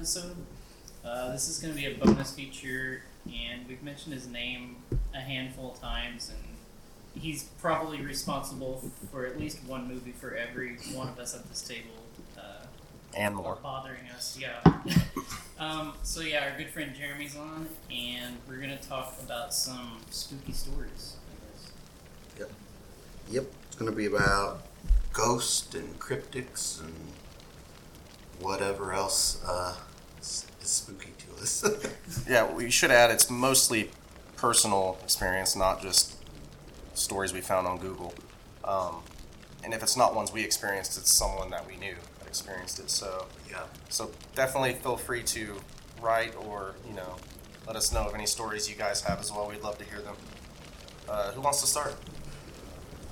episode. Uh, this is going to be a bonus feature, and we've mentioned his name a handful of times, and he's probably responsible for at least one movie for every one of us at this table. Uh, and more. bothering us, yeah. um, so yeah, our good friend Jeremy's on, and we're gonna talk about some spooky stories. I guess. Yep, Yep. it's going to be about ghosts and cryptids and whatever else uh, is, is spooky to us. Yeah, we should add it's mostly personal experience, not just stories we found on Google. Um, and if it's not ones we experienced, it's someone that we knew that experienced it. So, yeah. so definitely feel free to write or you know let us know of any stories you guys have as well. We'd love to hear them. Uh, who wants to start?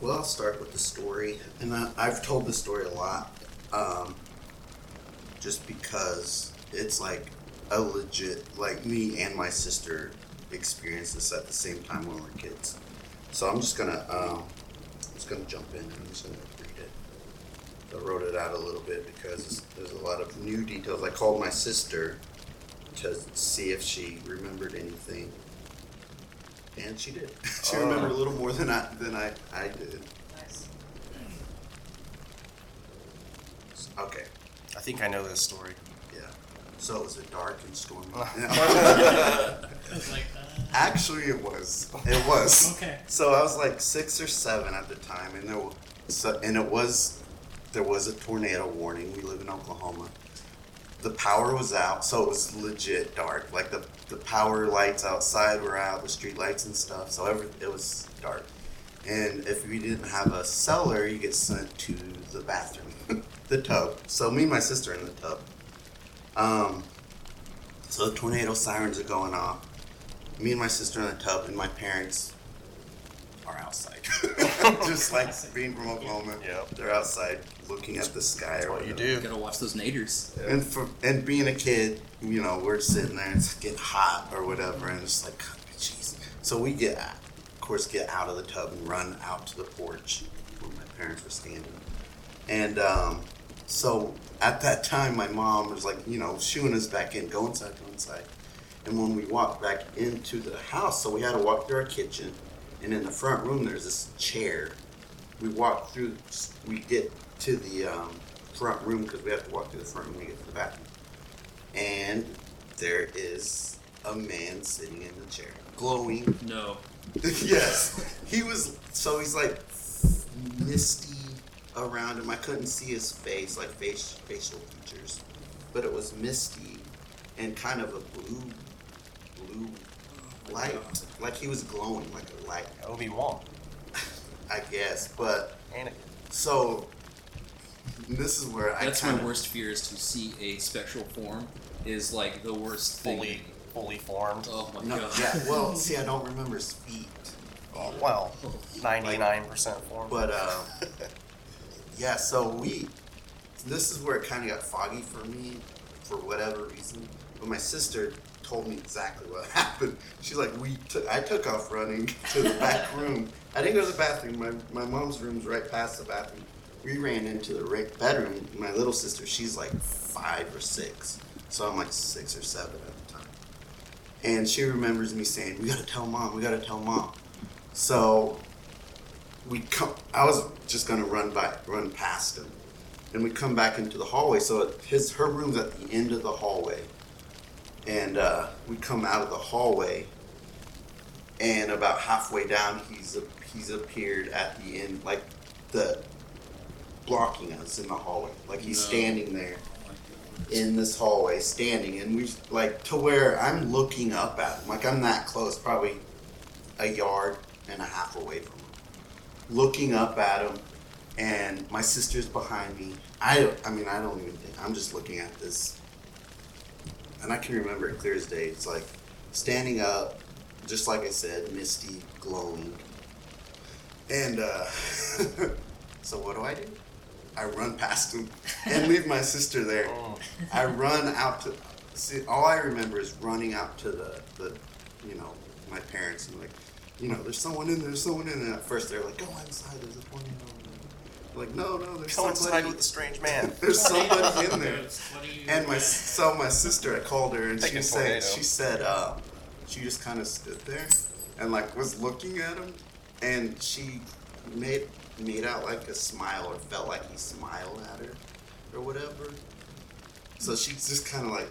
Well, I'll start with the story, and I, I've told the story a lot, um, just because it's like a legit, like me and my sister experienced this at the same time when we were kids. So I'm just gonna, um, just gonna jump in and I'm just gonna read it. I wrote it out a little bit because there's a lot of new details. I called my sister to see if she remembered anything. And she did. she Oh. remembered a little more than I than I, I did. Nice. Okay. I think I know this story. Yeah. So it was a dark and stormy. Like, uh, Actually, it was. It was. okay. So I was like six or seven at the time, and there, wa- so, and it was, there was a tornado warning. We live in Oklahoma. The power was out, so it was legit dark. Like the the power lights outside were out, the street lights and stuff. So every, it was dark. And if we didn't have a cellar, you get sent to the bathroom, the tub. So me and my sister in the tub. Um, so the tornado sirens are going off. Me and my sister in the tub, and my parents are outside. Just like being from Oklahoma, Yep. they're outside looking at the sky That's or what you whatever. do. Gotta watch those naders. And for and being a kid, you know, we're sitting there and it's getting hot or whatever, and it's like, jeez. So we get, of course, get out of the tub and run out to the porch where my parents were standing. And um, so at that time, my mom was like, you know, shooing us back in, go inside, go inside. And when we walked back into the house, so we had to walk through our kitchen, and in the front room, there's this chair. We walk through, we get to the um, front room because we have to walk through the front room to get to the bathroom. And there is a man sitting in the chair, glowing. No. yes, he was. So he's like misty around him. I couldn't see his face, like face facial features, but it was misty and kind of a blue, blue light. Like he was glowing like a light, Obi Wan. I guess. But Anakin. so this is where I That's kinda, my worst fear is to see a spectral form. Is like the worst Fully, thing. fully formed. Oh my No, god. yeah. Well, see, I don't remember his feet. Oh, well, ninety-nine percent formed. But uh, yeah, so we. This is where it kind of got foggy for me, for whatever reason. But my sister told me exactly what happened. She's like, we. Took, I took off running to the back room. I didn't go to the bathroom. My my mom's room's right past the bathroom. We ran into the bedroom. My little sister, she's like five or six, so I'm like six or seven at the time. And she remembers me saying, "We gotta tell mom. We gotta tell mom." So we come. I was just gonna run by, run past him, and we come back into the hallway. So his her room's at the end of the hallway, and uh, we come out of the hallway, and about halfway down, he's he's appeared at the end, like the blocking us in the hallway, like he's No. standing there Oh in this hallway standing and we like to where I'm looking up at him like I'm that close probably a yard and a half away from him looking up at him and my sister's behind me I don't I mean I don't even think I'm just looking at this and I can remember it clear as day it's like standing up just like I said misty glowing And uh, so what do I do? I run past him and leave my sister there. Oh. I run out to see. All I remember is running out to the, the you know, my parents and like, you know, there's someone in there. There's someone in there. At first they're like, go inside. There's a twenty year old. Like, no, no, there's Coincided somebody. with a strange man. There's somebody in there. Ghost, what do you? And my so my sister, I called her and she Thinking said tornado. she said uh, she just kind of stood there and like was looking at him, and she made made out like a smile or felt like he smiled at her or whatever. So she just kind of like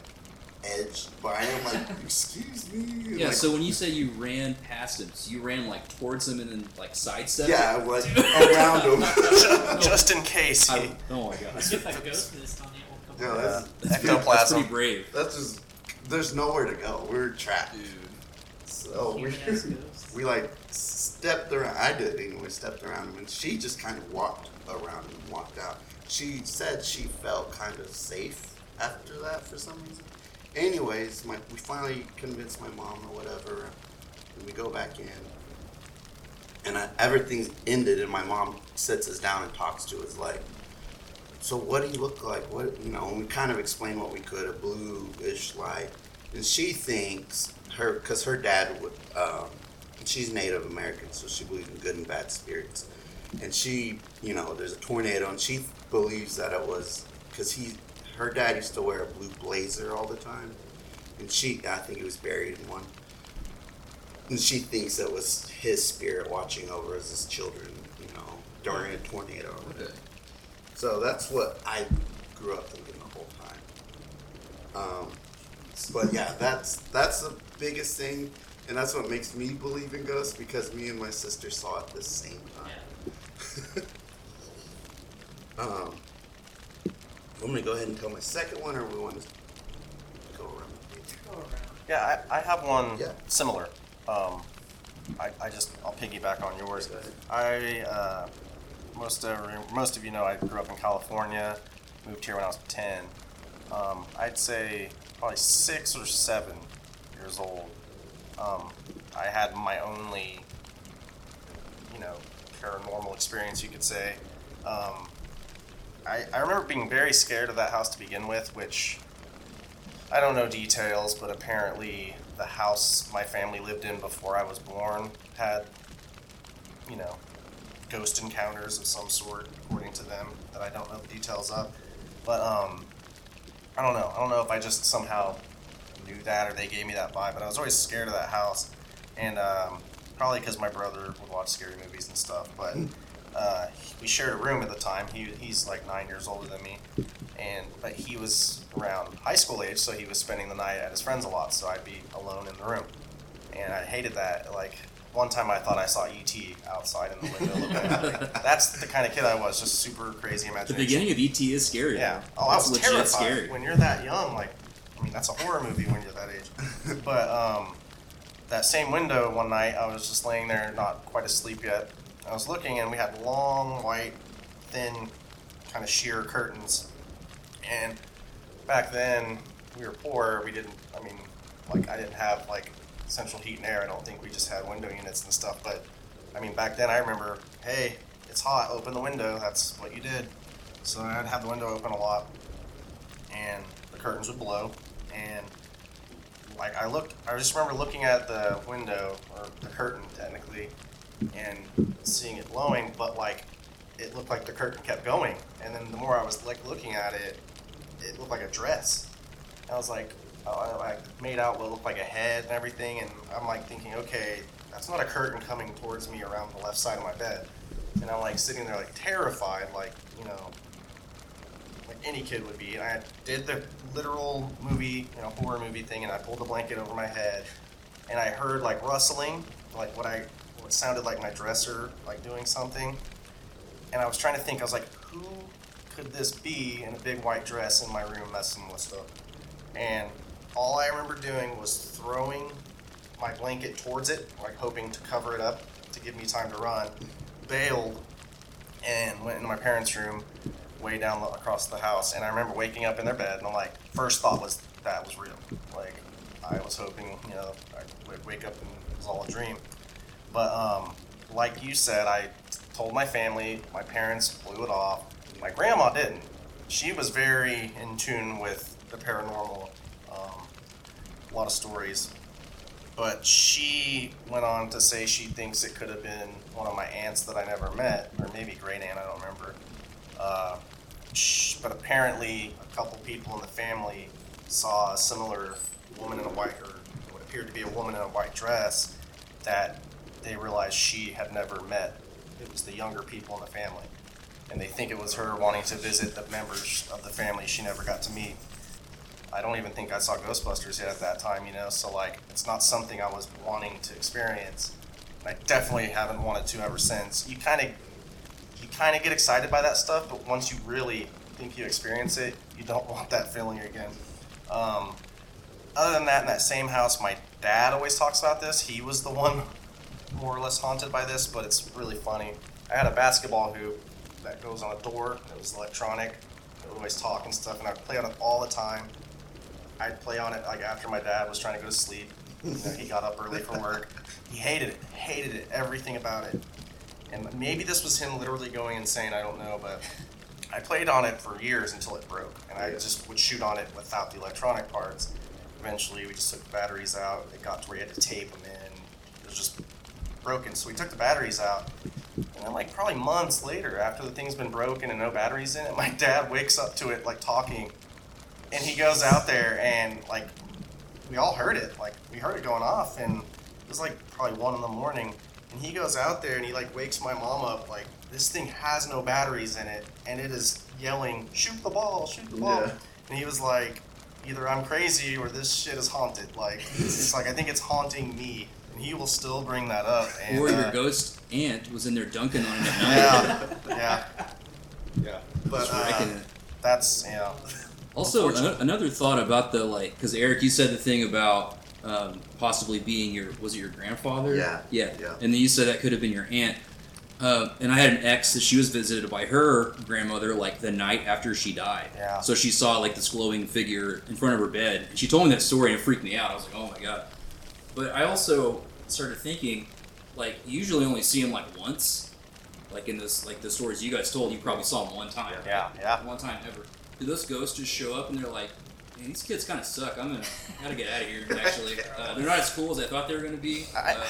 edged by him, like excuse me. and, Yeah. like, So when you say you ran past him, so you ran like towards him and then like sidestepped. yeah, like around him. Just in case he. I, oh my gosh. If I ghost this on you, it will Yeah, that's, That's pretty, that's Ectoplasm. pretty brave. that's just there's nowhere to go. We're trapped. Dude. So we Human-ass ghosts. we like stepped around. I did anyway. Stepped around him, and she just kind of walked around and walked out. She said she felt kind of safe after that for some reason. Anyways, my we finally convinced my mom or whatever, and we go back in, and I, everything's ended. And my mom sits us down and talks to us like, "So what do you look like? What you know?" And we kind of explain what we could, a bluish light, and she thinks her because her dad would. Um, she's Native American, so she believes in good and bad spirits. And she, you know, there's a tornado, and she believes that it was because he, her dad used to wear a blue blazer all the time, and she, I think he was buried in one. And she thinks it was his spirit watching over us as children, you know, during a tornado. or whatever. Okay. So that's what I grew up thinking the whole time. Um, but yeah, that's that's the biggest thing, and that's what makes me believe in ghosts because me and my sister saw it at the same time. Yeah. um, I'm gonna go ahead and tell my second one, or we want to go around. Go around. Yeah, I, I have one Yeah. similar. Um, I, I just I'll piggyback on yours. Go ahead. I uh, most every, most of you know I grew up in California, moved here when I was ten. Um, I'd say probably six or seven years old. Um, I had my only, you know, paranormal experience, you could say. Um, I, I remember being very scared of that house to begin with, which I don't know details, but apparently the house my family lived in before I was born had, you know, ghost encounters of some sort, according to them, that I don't know the details of. But um, I don't know. I don't know if I just somehow knew that or they gave me that vibe, but I was always scared of that house, and um, probably because my brother would watch scary movies and stuff. But uh, we shared a room at the time. He he's like nine years older than me, and but he was around high school age, so he was spending the night at his friends a lot. So I'd be alone in the room, and I hated that. Like one time, I thought I saw ET outside in the window. looking at. That's the kind of kid I was, just super crazy imagination. The beginning of ET is scary. Yeah. Oh, I It's was terrified scary. when you're that young. Like, I mean, that's a horror movie when you're that age. But um, that same window one night, I was just laying there, not quite asleep yet. I was looking, and we had long, white, thin, kind of sheer curtains. And back then, we were poor. We didn't. I mean, like, I didn't have like central heat and air. I don't think we just had window units and stuff. But I mean, back then, I remember, hey, it's hot. Open the window. That's what you did. So I'd have the window open a lot, and the curtains would blow, and like I looked, I just remember looking at the window or the curtain technically, and seeing it blowing, but like it looked like the curtain kept going, and then the more I was like looking at it, it looked like a dress. And I was like, oh, I I made out what looked like a head and everything, and I'm like thinking, okay, that's not a curtain coming towards me around the left side of my bed, and I'm like sitting there like terrified, like you know, like any kid would be. And I did the literal movie, you know, horror movie thing, and I pulled the blanket over my head, and I heard like rustling, like what I what sounded like my dresser like doing something, and I was trying to think. I was like, who could this be in a big white dress in my room messing with stuff? And all I remember doing was throwing my blanket towards it, like hoping to cover it up to give me time to run. Bailed and went into my parents' room, way down across the house. And I remember waking up in their bed, and I'm like, first thought was that was real. Like I was hoping, you know, I would wake up and it was all a dream. But um, like you said, I told my family. My parents blew it off. My grandma didn't. She was very in tune with the paranormal. Um, a lot of stories. But she went on to say she thinks it could have been one of my aunts that I never met, or maybe great aunt, I don't remember. Uh, but apparently, a couple people in the family saw a similar woman in a white, or what appeared to be a woman in a white dress, that they realized she had never met. It was the younger people in the family. And they think it was her wanting to visit the members of the family she never got to meet. I don't even think I saw Ghostbusters yet at that time, you know, so like it's not something I was wanting to experience. I definitely haven't wanted to ever since. You kind of you kind of get excited by that stuff, but once you really think you experience it, you don't want that feeling again. Um, other than that, in that same house, my dad always talks about this. He was the one more or less haunted by this, but it's really funny. I had a basketball hoop that goes on a door. It was electronic. It would always talk and stuff, and I'd play on it all the time. I'd play on it like after my dad was trying to go to sleep. You know, he got up early for work. He hated it, hated it, everything about it. And maybe this was him literally going insane. I don't know, but I played on it for years until it broke, and I just would shoot on it without the electronic parts. Eventually, we just took the batteries out. It got to where you had to tape them in. It was just broken. So we took the batteries out, and then like probably months later, after the thing's been broken and no batteries in it, my dad wakes up to it like talking, and he goes out there and like we all heard it. Like we heard it going off, and it was like probably one in the morning. And he goes out there and he like wakes my mom up like this thing has no batteries in it, and it is yelling, "Shoot the ball! Shoot the ball!" Yeah. And he was like, "Either I'm crazy or this shit is haunted." Like it's like I think it's haunting me, he will still bring that up. And, or your uh, ghost aunt was in there dunking on him at night. yeah, yeah, Yeah. but uh, that's you know, Also, Unfortunate. ano- another thought about the like, because Eric, you said the thing about um, possibly being your was it your grandfather? Yeah, yeah, yeah. And then you said that could have been your aunt. Uh, and I had an ex that she was visited by her grandmother like the night after she died. Yeah. So she saw like this glowing figure in front of her bed. And she told me that story and it freaked me out. I was like, oh my god. But I also started thinking, like, you usually only see him like once. Like in this, like the stories you guys told, you probably saw him one time. yeah, yeah. One time ever. Do those ghosts just show up and they're like, man, these kids kind of suck. I'm gonna gotta get out of here. Actually, uh, they're not as cool as I thought they were gonna be. I- Uh,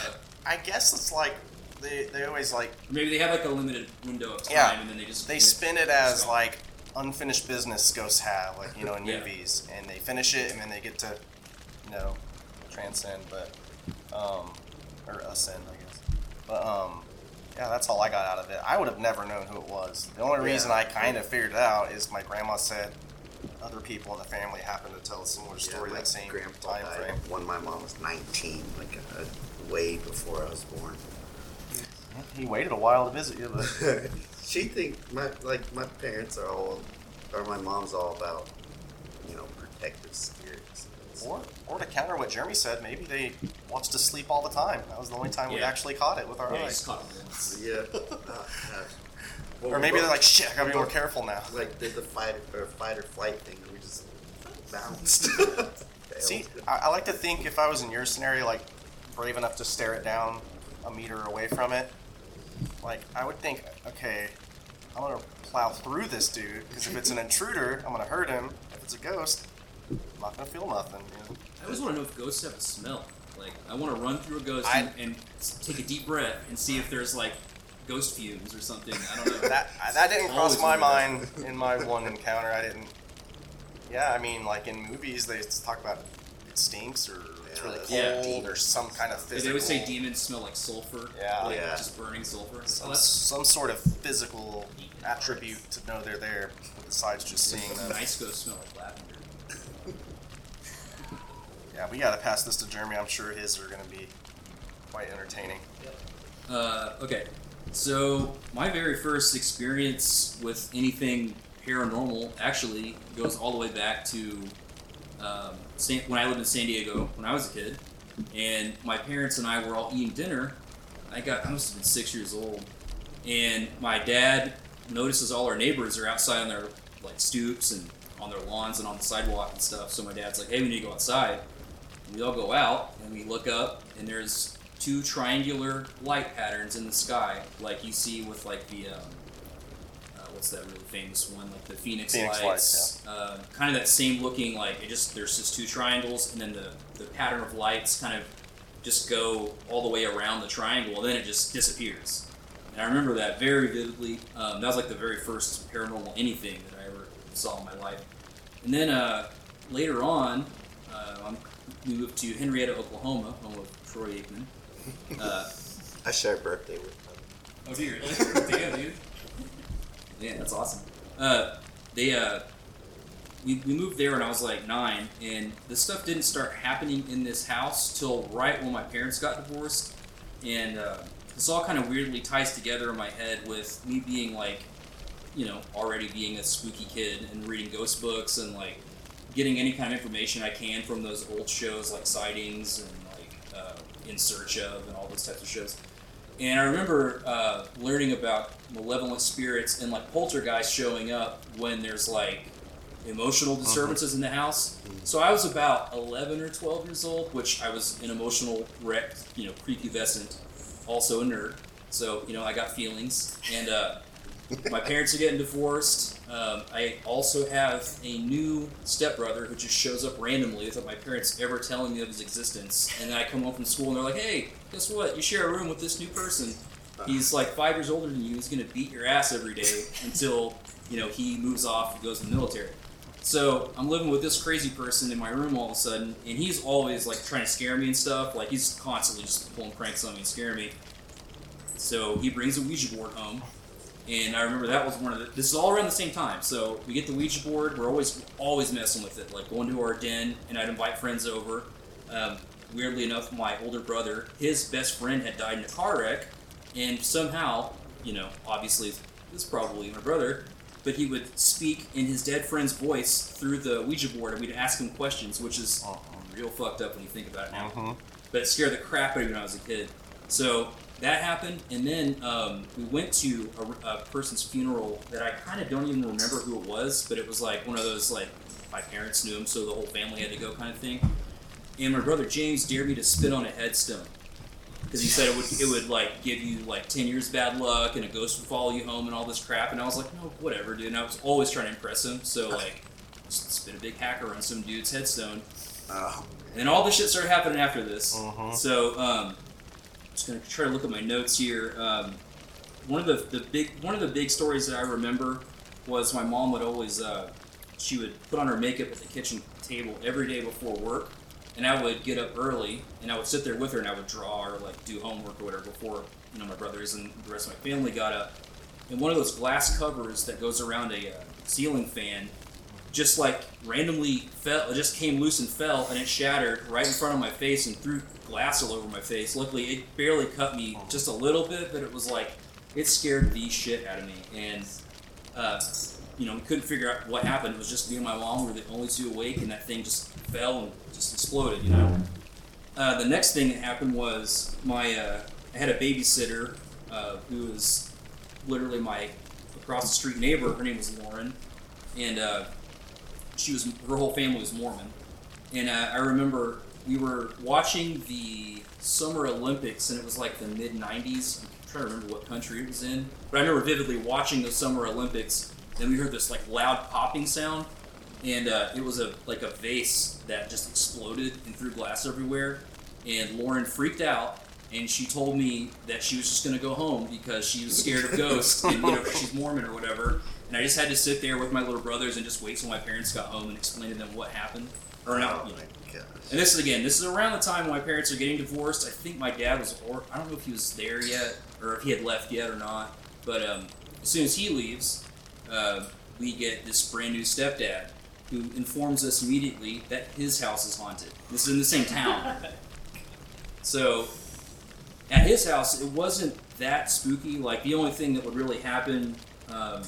I guess it's like they they always like maybe they have like a limited window of time, Yeah. and then they just they spin it as like unfinished business ghosts have, like you know in Yeah. movies, and they finish it and then they get to, you know, transcend, but um, or ascend, I guess. But um, yeah, that's all I got out of it. I would have never known who it was. The only reason I kind of figured it out is my grandma said other people in the family happened to tell a similar story my that same grandpa time died frame. when my mom was 19, like uh, way before I was born. He waited a while to visit you, but she think my like my parents are all, or my mom's all about, you know, protective spirits. Or or to counter what Jeremy said, maybe they watched us sleep all the time. That was the only time we Yeah. actually caught it with our Yeah, eyes. just caught them once. Yeah. Oh. Uh, well, uh, Or maybe they're like, shit, I gotta be more careful now. like did the fight or fight or flight thing, and we just bounced. See, I, I like to think if I was in your scenario, like brave enough to stare it down a meter away from it, like I would think, okay, I'm gonna plow through this dude because if it's an intruder, I'm gonna hurt him. If it's a ghost, I'm not gonna feel nothing. You know? I always want to know if ghosts have a smell. Like, I want to run through a ghost I- and, and s- take a deep breath and see if there's like ghost fumes or something. I don't know. That that didn't cross Always my wondered mind in my one encounter. I didn't. Yeah, I mean, like in movies, they talk about it stinks or it's really uh, cold Yeah. or some kind of They physical. They always say demons smell like sulfur. Yeah. like Yeah. just burning sulfur. Oh, some, that's some sort of physical attribute to know they're there besides just seeing them. nice ghosts smell like lavender. Yeah, we gotta pass this to Jeremy. I'm sure his are gonna be quite entertaining. Uh, okay, so my very first experience with anything paranormal actually goes all the way back to um, San- when I lived in San Diego when I was a kid, and my parents and I were all eating dinner. I got I must have been six years old, and my dad notices all our neighbors are outside on their like stoops and on their lawns and on the sidewalk and stuff. So my dad's like, "Hey, we need to go outside." We all go out and we look up, and there's two triangular light patterns in the sky, like you see with like the um, uh, what's that really famous one, like the Phoenix, Phoenix lights. Uh, kind of that same looking, like it just there's just two triangles, and then the the pattern of lights kind of just go all the way around the triangle, and then it just disappears. And I remember that very vividly. Um, that was like the very first paranormal anything that I ever saw in my life. And then uh, later on, uh, I'm- moved to Henrietta, Oklahoma, home of Troy Aikman. Uh, I share a birthday with them. oh, do you really? Damn, dude. Yeah, that's awesome. Uh, they uh, we, we moved there when I was like nine, and this stuff didn't start happening in this house till right when my parents got divorced, and uh, this all kind of weirdly ties together in my head with me being like, you know, already being a spooky kid and reading ghost books and like getting any kind of information I can from those old shows like Sightings and like uh, In Search of and all those types of shows. And I remember uh, learning about malevolent spirits and like poltergeists showing up when there's like emotional disturbances in the house. So I was about 11 or 12 years old, which I was an emotional wreck, you know, prepubescent, also a nerd. So, you know, I got feelings. And uh, my parents are getting divorced. Um, I also have a new stepbrother who just shows up randomly without my parents ever telling me of his existence. And then I come home from school and they're like, hey, guess what? You share a room with this new person. He's like five years older than you. He's going to beat your ass every day until, you know, he moves off and goes to the military. So I'm living with this crazy person in my room all of a sudden, and he's always like trying to scare me and stuff. Like he's constantly just pulling pranks on me and scaring me. So he brings a Ouija board home, and I remember that was one of the. This is all around the same time. So we get the Ouija board. We're always always messing with it, like going to our den, and I'd invite friends over. Um, weirdly enough, my older brother, his best friend had died in a car wreck, and somehow, you know, obviously, this is probably my brother, but he would speak in his dead friend's voice through the Ouija board, and we'd ask him questions, which is real fucked up when you think about it now. Mhm. But it scared the crap out of me when I was a kid. So that happened, and then um, we went to a, a person's funeral that I kind of don't even remember who it was, but it was like one of those like my parents knew him, so the whole family had to go kind of thing. And my brother James dared me to spit on a headstone because he said it would it would like give you like ten years bad luck and a ghost would follow you home and all this crap. And I was like, no, whatever, dude. And I was always trying to impress him, so like spit a big hacker on some dude's headstone. Oh, And all this shit started happening after this. Mhm. So, um, just gonna try to look at my notes here. Um, one of the, the big one of the big stories that I remember was my mom would always uh, she would put on her makeup at the kitchen table every day before work, and I would get up early and I would sit there with her and I would draw or like do homework or whatever before you know my brothers and the rest of my family got up. And one of those glass covers that goes around a uh, ceiling fan just like randomly fell, it just came loose and fell, and it shattered right in front of my face and threw glass all over my face. Luckily, it barely cut me just a little bit, but it was like it scared the shit out of me. And uh, you know, we couldn't figure out what happened. It was just me and my mom were the only two awake, and that thing just fell and just exploded. You know. Uh, the next thing that happened was my uh, I had a babysitter uh, who was literally my across the street neighbor. Her name was Lauren, and uh, she was her whole family was Mormon, and uh, I remember we were watching the Summer Olympics, and it was like the mid '90s. I'm trying to remember what country it was in, but I remember vividly watching the Summer Olympics. Then we heard this like loud popping sound, and uh, it was a like a vase that just exploded and threw glass everywhere. And Lauren freaked out, and she told me that she was just going to go home because she was scared of ghosts, and you know she's Mormon or whatever. And I just had to sit there with my little brothers and just wait till my parents got home and explain to them what happened. Or not, oh you know. And this is again, this is around the time my parents are getting divorced. I think my dad was, or I don't know if he was there yet, or if he had left yet or not. But um, as soon as he leaves, uh, we get this brand new stepdad who informs us immediately that his house is haunted. This is in the same town. So at his house, it wasn't that spooky. Like the only thing that would really happen um,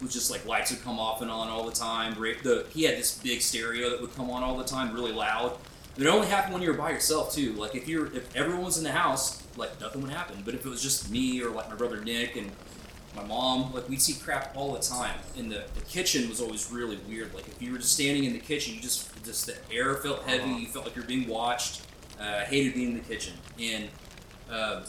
was just like lights would come off and on all the time. The he had this big stereo that would come on all the time, really loud. It only happened when you were by yourself too. Like if you're if everyone was in the house, like nothing would happen. But if it was just me or like my brother Nick and my mom, like we'd see crap all the time. And the, the kitchen was always really weird. Like if you were just standing in the kitchen, you just just the air felt heavy. You felt like you're being watched. Uh, I hated being in the kitchen. And uh,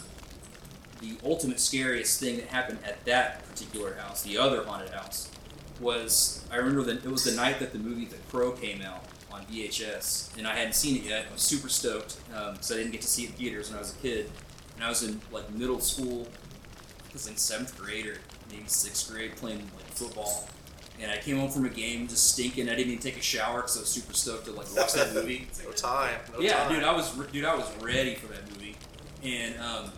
the ultimate scariest thing that happened at that particular house, the other haunted house, was I remember that it was the night that the movie The Crow came out on VHS, and I hadn't seen it yet. I was super stoked because I didn't get to see it in theaters when I was a kid, and I was in like middle school. I was in seventh grade or maybe sixth grade playing like football, and I came home from a game just stinking. I didn't even take a shower because I was super stoked to like watch that movie. No time. No yeah, time. dude, I was dude, I was ready for that movie, and um,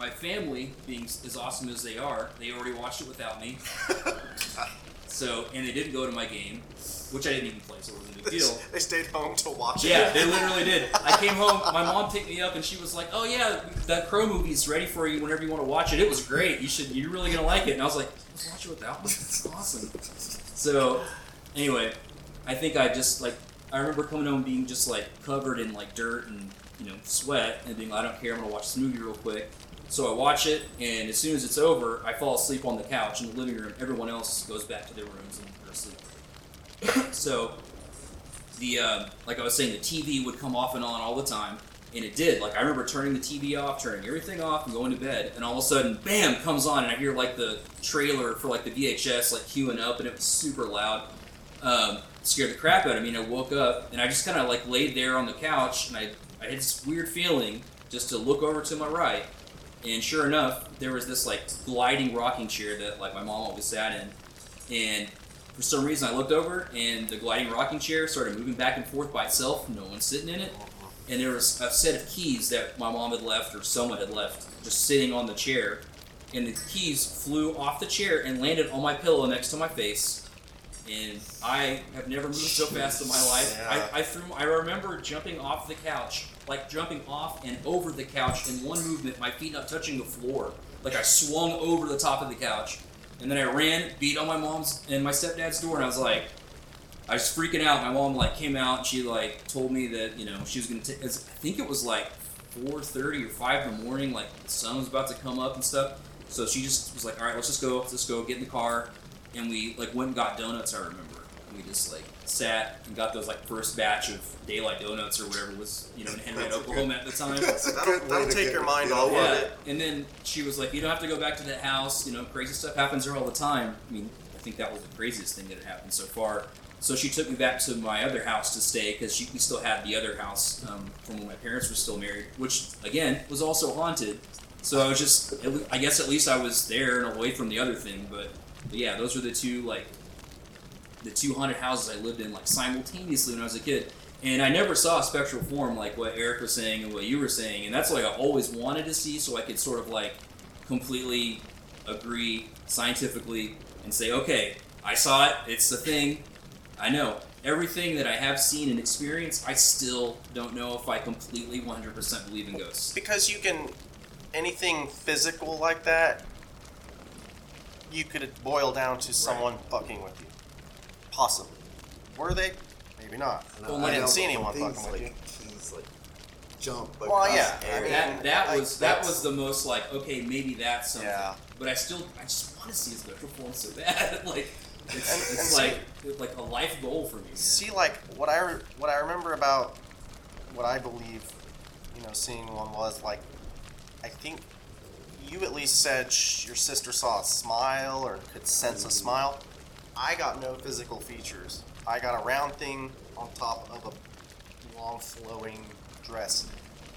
my family, being as awesome as they are, they already watched it without me. So, and they didn't go to my game, which I didn't even play, so it wasn't a big deal. they stayed home to watch it. Yeah, they literally did. I came home, my mom picked me up, and she was like, "Oh yeah, that Crow movie's ready for you whenever you want to watch it. It was great. You should, you're really gonna like it." And I was like, "Let's watch it without me. It's awesome." So, anyway, I think I just like I remember coming home being just like covered in like dirt and you know sweat, and being, like, "I don't care. I'm gonna watch this movie real quick." So I watch it, and as soon as it's over, I fall asleep on the couch in the living room. Everyone else goes back to their rooms and they're asleep. so the uh, like I was saying, the TV would come off and on all the time, and it did. Like I remember turning the TV off, turning everything off, and going to bed, and all of a sudden, bam, comes on, and I hear like the trailer for like the VHS like queuing up, and it was super loud. Um, scared the crap out of me, and I woke up, and I just kind of like laid there on the couch, and I I had this weird feeling just to look over to my right, and sure enough, there was this like gliding rocking chair that like my mom always sat in, and for some reason, I looked over and the gliding rocking chair started moving back and forth by itself. No one sitting in it. And there was a set of keys that my mom had left or someone had left just sitting on the chair. And the keys flew off the chair and landed on my pillow next to my face. And I have never moved so fast in my life. I, I threw. I remember jumping off the couch, like jumping off and over the couch in one movement, my feet not touching the floor. Like I swung over the top of the couch, and then I ran, beat on my mom's and my stepdad's door, and I was like, I was freaking out. My mom like came out and she like told me that you know she was gonna. take I think it was like four thirty or five in the morning. Like the sun was about to come up and stuff. So she just was like, all right, let's just go. Let's go get in the car, and we like went and got donuts. I remember. And we just like sat and got those like first batch of daylight donuts or whatever was you know in Henrietta, That's good- Oklahoma at the time. That'll- that'll take your mind feel off of of Yeah, it. and then she was like, "You don't have to go back to that house. You know, crazy stuff happens there all the time." I mean, I think that was the craziest thing that had happened so far. So she took me back to my other house to stay because we still had the other house um, from when my parents were still married, which again was also haunted. So I was just, I guess at least I was there and away from the other thing. But, but yeah, those were the two like the two haunted houses I lived in like simultaneously when I was a kid. And I never saw a spectral form like what Eric was saying and what you were saying, and that's what I always wanted to see, so I could sort of like completely agree scientifically and say, okay, I saw it, it's a thing, I know. Everything that I have seen and experienced, I still don't know if I completely 100% believe in ghosts. because you can anything physical like that you could boil down to someone fucking with you possibly were they maybe not And Well, I I didn't see anyone things fucking with like keys like jump Well, across yeah, I air. mean, That that like, was that that's- was the most like okay maybe that's something, Yeah. but I still I just want to see his spectral form so bad like it's, And- it's and like it's like a life goal for me. man. see like what i re- what i remember about what i believe you know seeing one was like i think you at least said sh- your sister saw a smile or could sense a mm-hmm. smile i got no physical features. I got a round thing on top of a long flowing dress.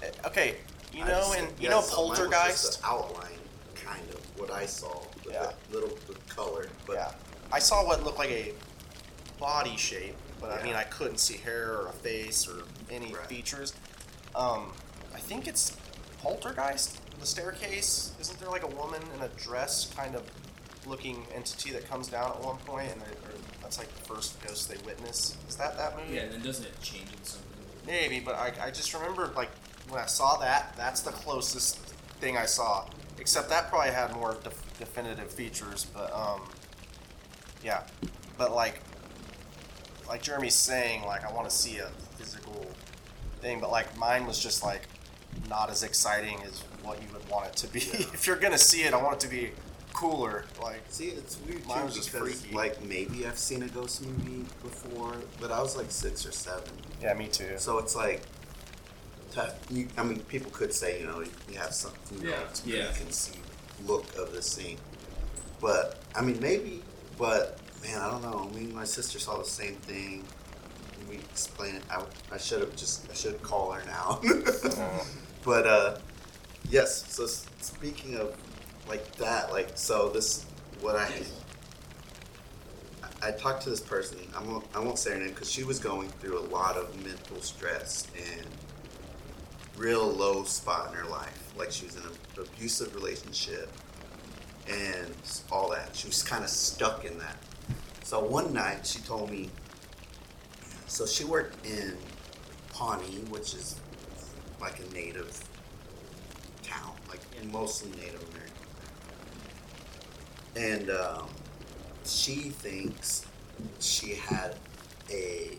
Eh, okay you know and you yeah, know so mine was just poltergeist? the outline, kind of what I saw. Yeah. that little the color, but yeah. I saw what looked like a body shape but i mean i couldn't see hair or a face or any Right. features. Um i think it's poltergeist? The staircase? Isn't there like a woman in a dress kind of looking entity that comes down at one point and they're, or that's like the first ghost they witness is that that movie Yeah, and then doesn't it change into something? Maybe, but I, I just remember like when I saw that, that's the closest thing I saw. Except that probably had more def- definitive features, but um, yeah, but like, like Jeremy's saying, like I want to see a physical thing, but like mine was just like not as exciting as what you would want it to be. if you're gonna see it, I want it to be cooler. Like, see, it's weird Mine was just freaky. like maybe I've seen a ghost movie before, but I was like six or seven. yeah, me too. So it's like to, you, I mean, people could say, you know, you have some, you know, Yeah. it's Yeah. preconceived look of the scene, But, I mean, maybe, but, man, I don't know. Me and my sister saw the same thing. And we explained it. I, I should have just, I should call her now. Uh, but, uh, yes, so speaking of like that, like, so this, what I, I, talked to this person. I won't, I won't say her name because she was going through a lot of mental stress and real low spot in her life. Like she was in an abusive relationship and all that. She was kind of stuck in that. So one night she told me. So she worked in Pawnee, which is like a native town, like mostly Native American. And um, she thinks she had a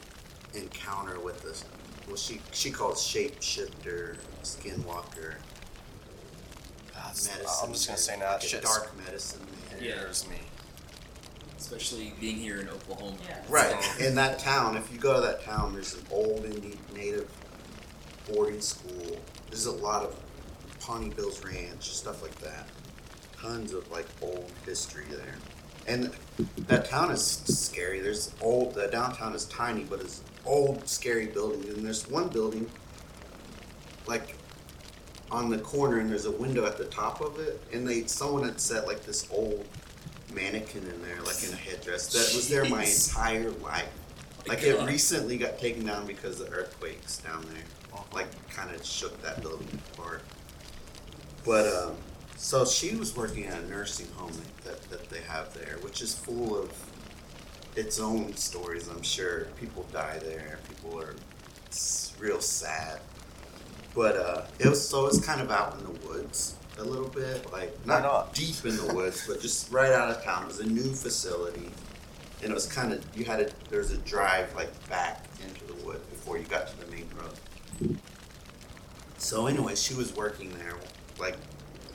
encounter with this. Well, she she calls shapeshifter, skinwalker, that's- medicine. I'm just gonna say now, like shit dark medicine man. Yeah. scares me. Especially being here in Oklahoma. Yeah. Right. In that town, if you go to that town, there's an old Indian native boarding school. There's a lot of Pawnee Bills Ranch, stuff like that. Tons of like old history there. And that town is scary. There's old, the downtown is tiny, but it's old, scary buildings. And there's one building, like on the corner, and there's a window at the top of it. And they, someone had set like this old mannequin in there, like in a headdress, that was there my entire life. Like it recently got taken down because of earthquakes down there. Like kind of shook that building apart. But um, so she was working at a nursing home that, that they have there, which is full of its own stories. I'm sure people die there. People are real sad. But uh, it was so it's kind of out in the woods a little bit, like not, not? deep in the woods, but just right out of town. It was a new facility, and it was kind of you had a there was a drive like back into the woods before you got to the main road. So anyway, she was working there like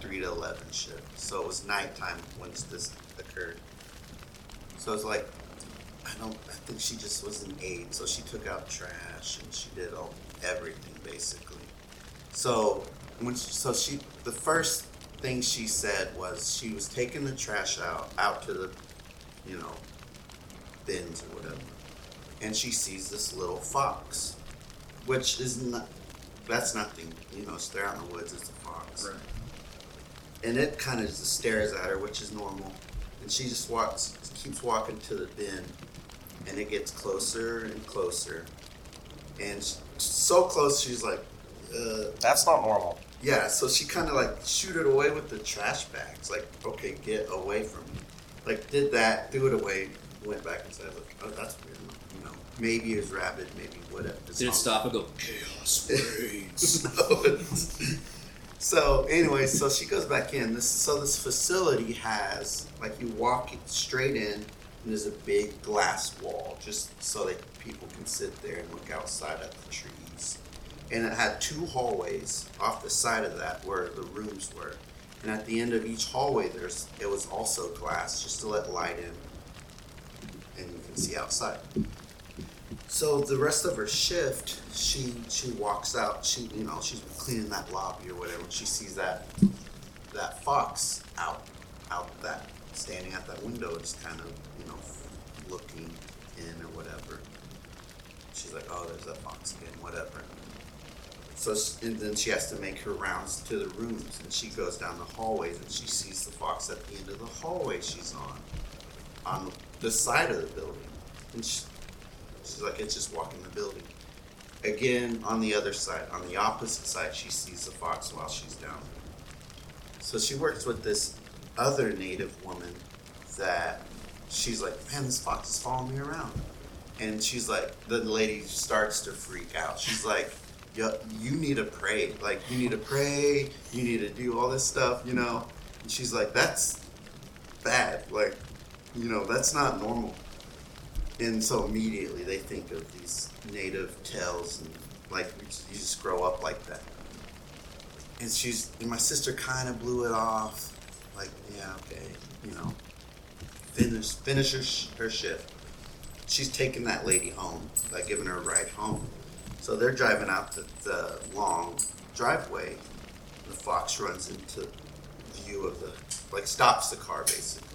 three to eleven shift. So it was nighttime when this occurred. So it was like I don't I think she just was an aide, so she took out trash and she did all everything basically. So when she, so she the first thing she said was she was taking the trash out out to the you know bins or whatever, and she sees this little fox, which is not that's nothing you know. They're out in the woods. It's a fox Right. And it kind of just stares at her, which is normal. And she just walks, keeps walking to the bin, and it gets closer and closer, and s- so close she's like, uh, That's not normal. yeah. So she kind of like shoot it away with the trash bags, like, okay, get away from me. Like did that, threw it away, went back inside. Like, oh, that's weird. You know, maybe it's rabid, maybe whatever. It's Did it hungry. stop and go, chaos reigns? No, it's- so anyway, so she goes back in. This so this facility has like you walk straight in, and there's a big glass wall just so that people can sit there and look outside at the trees. And it had two hallways off the side of that where the rooms were. And at the end of each hallway, there's it was also glass just to let light in, and you can see outside. So the rest of her shift, she she walks out. She you know she's cleaning that lobby or whatever. And she sees that that fox out out that standing at that window, just kind of you know looking in or whatever. She's like, oh, there's that fox again, whatever. So and then she has to make her rounds to the rooms, and she goes down the hallways, and she sees the fox at the end of the hallway she's on, on the side of the building, and she, She's like, it's just walking the building. Again, on the other side, on the opposite side, she sees the fox while she's down. So she works with this other native woman that she's like, man, this fox is following me around. And she's like, the lady starts to freak out. She's like, Yo, you need to pray. Like, you need to pray. You need to do all this stuff, you know? And she's like, that's bad. Like, you know, that's not normal. And so immediately they think of these native tales and like you just grow up like that. And she's and my sister kind of blew it off, like yeah okay, you know, finish finish her, sh- her shift. She's taking that lady home, like giving her a ride home. So So they're driving out the, the long driveway. The fox runs into view of the, like, stops the car basically.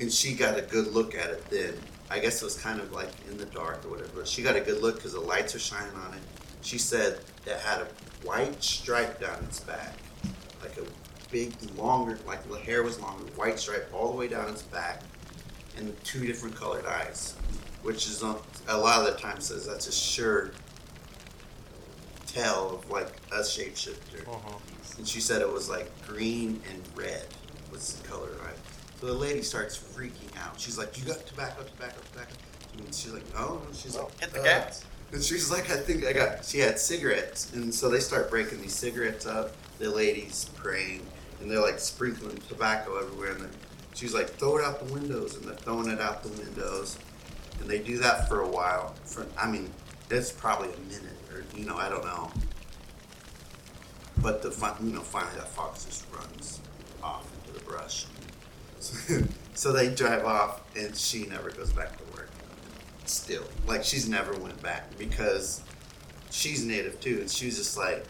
And she got a good look at it then. I guess it was kind of like in the dark or whatever. She got a good look because the lights are shining on it. She said it had a white stripe down its back, like a big, longer, like the hair was longer, white stripe all the way down its back, and two different colored eyes, which is on, a lot of the time says that's a sure tell of like a shapeshifter. Mhm. And she said it was like green and red was the color, right? So the lady starts freaking out. She's like, "You got tobacco, tobacco, tobacco." And she's like, "No." no." She's like, hit the "Uh." gas. And she's like, "I think I got." She had cigarettes, and so they start breaking these cigarettes up. The lady's praying, and they're like sprinkling tobacco everywhere. And then she's like, "Throw it out the windows," and they're throwing it out the windows. And they do that for a while. For I mean, it's probably a minute, or you know, I don't know. But the you know finally that fox just runs off into the brush. So, they drive off, and she never goes back to work. Still, like she's never went back because she's native too, and she was just like,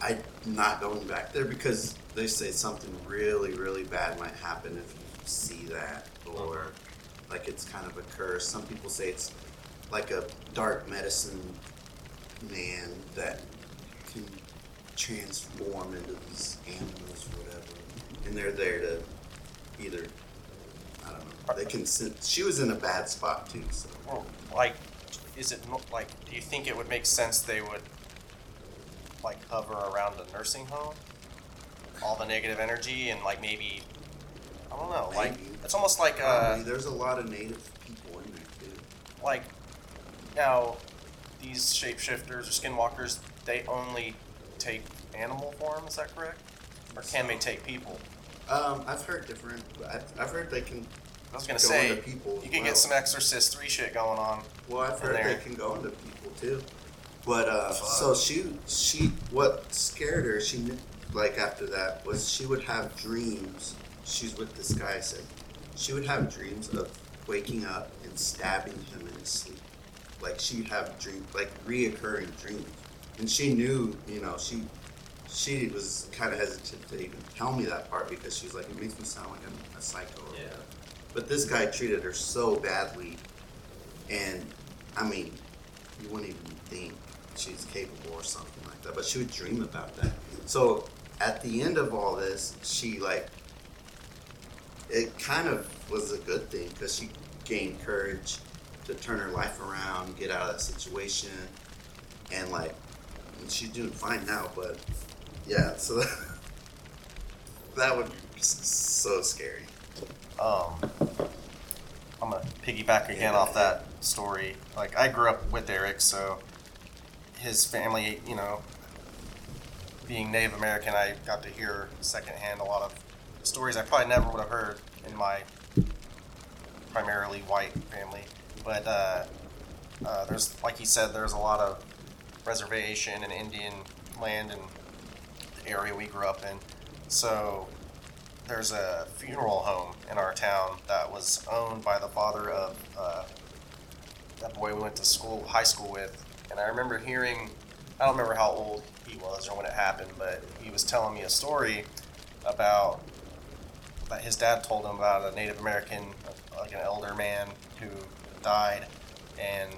I'm not going back there because they say something really, really bad might happen if you see that, or uh-huh. like it's kind of a curse. Some people say it's like a dark medicine man that can transform into these animals and they're there to either I don't know. They can. sen- She was in a bad spot too. So Well, like, is it mo- like? Do you think it would make sense they would like hover around a nursing home? All the negative energy and like maybe I don't know. Like Maybe. it's almost like Probably uh there's a lot of native people in there too. like now these shapeshifters or skinwalkers they only take animal form. Is that correct? Or can they take people? Um, I've heard different. I've, I've heard they can. I was gonna Go say into people as you can well. get some Exorcist three shit going on. Well, I've heard there. they can go into people too. But uh, so she she what scared her? She knew, like after that was she would have dreams. She's with this guy. Said she would have dreams of waking up and stabbing him in his sleep. Like she'd have dreams, like reoccurring dreams, and she knew. You know, she she was kind of hesitant to even tell me that part because she's like, it makes me sound like I'm a psycho. Yeah. But this guy treated her so badly, and I mean, you wouldn't even think she's capable or something like that. But she would dream about that. So at the end of all this, she like, it kind of was a good thing because she gained courage to turn her life around, get out of that situation, and like, she's doing fine now. But yeah, so that would be so scary. Um, I'm gonna piggyback again off that story. Like I grew up with Eric, so his family, you know, being Native American, I got to hear secondhand a lot of stories I probably never would have heard in my primarily white family. But uh, uh, there's, like he said, there's a lot of reservation and Indian land the area we grew up in. So there's a funeral home in our town that was owned by the father of uh, that boy we went to school, high school with. And I remember hearing, I don't remember how old he was or when it happened, but he was telling me a story about that his dad told him about a Native American, like an elder man who died, and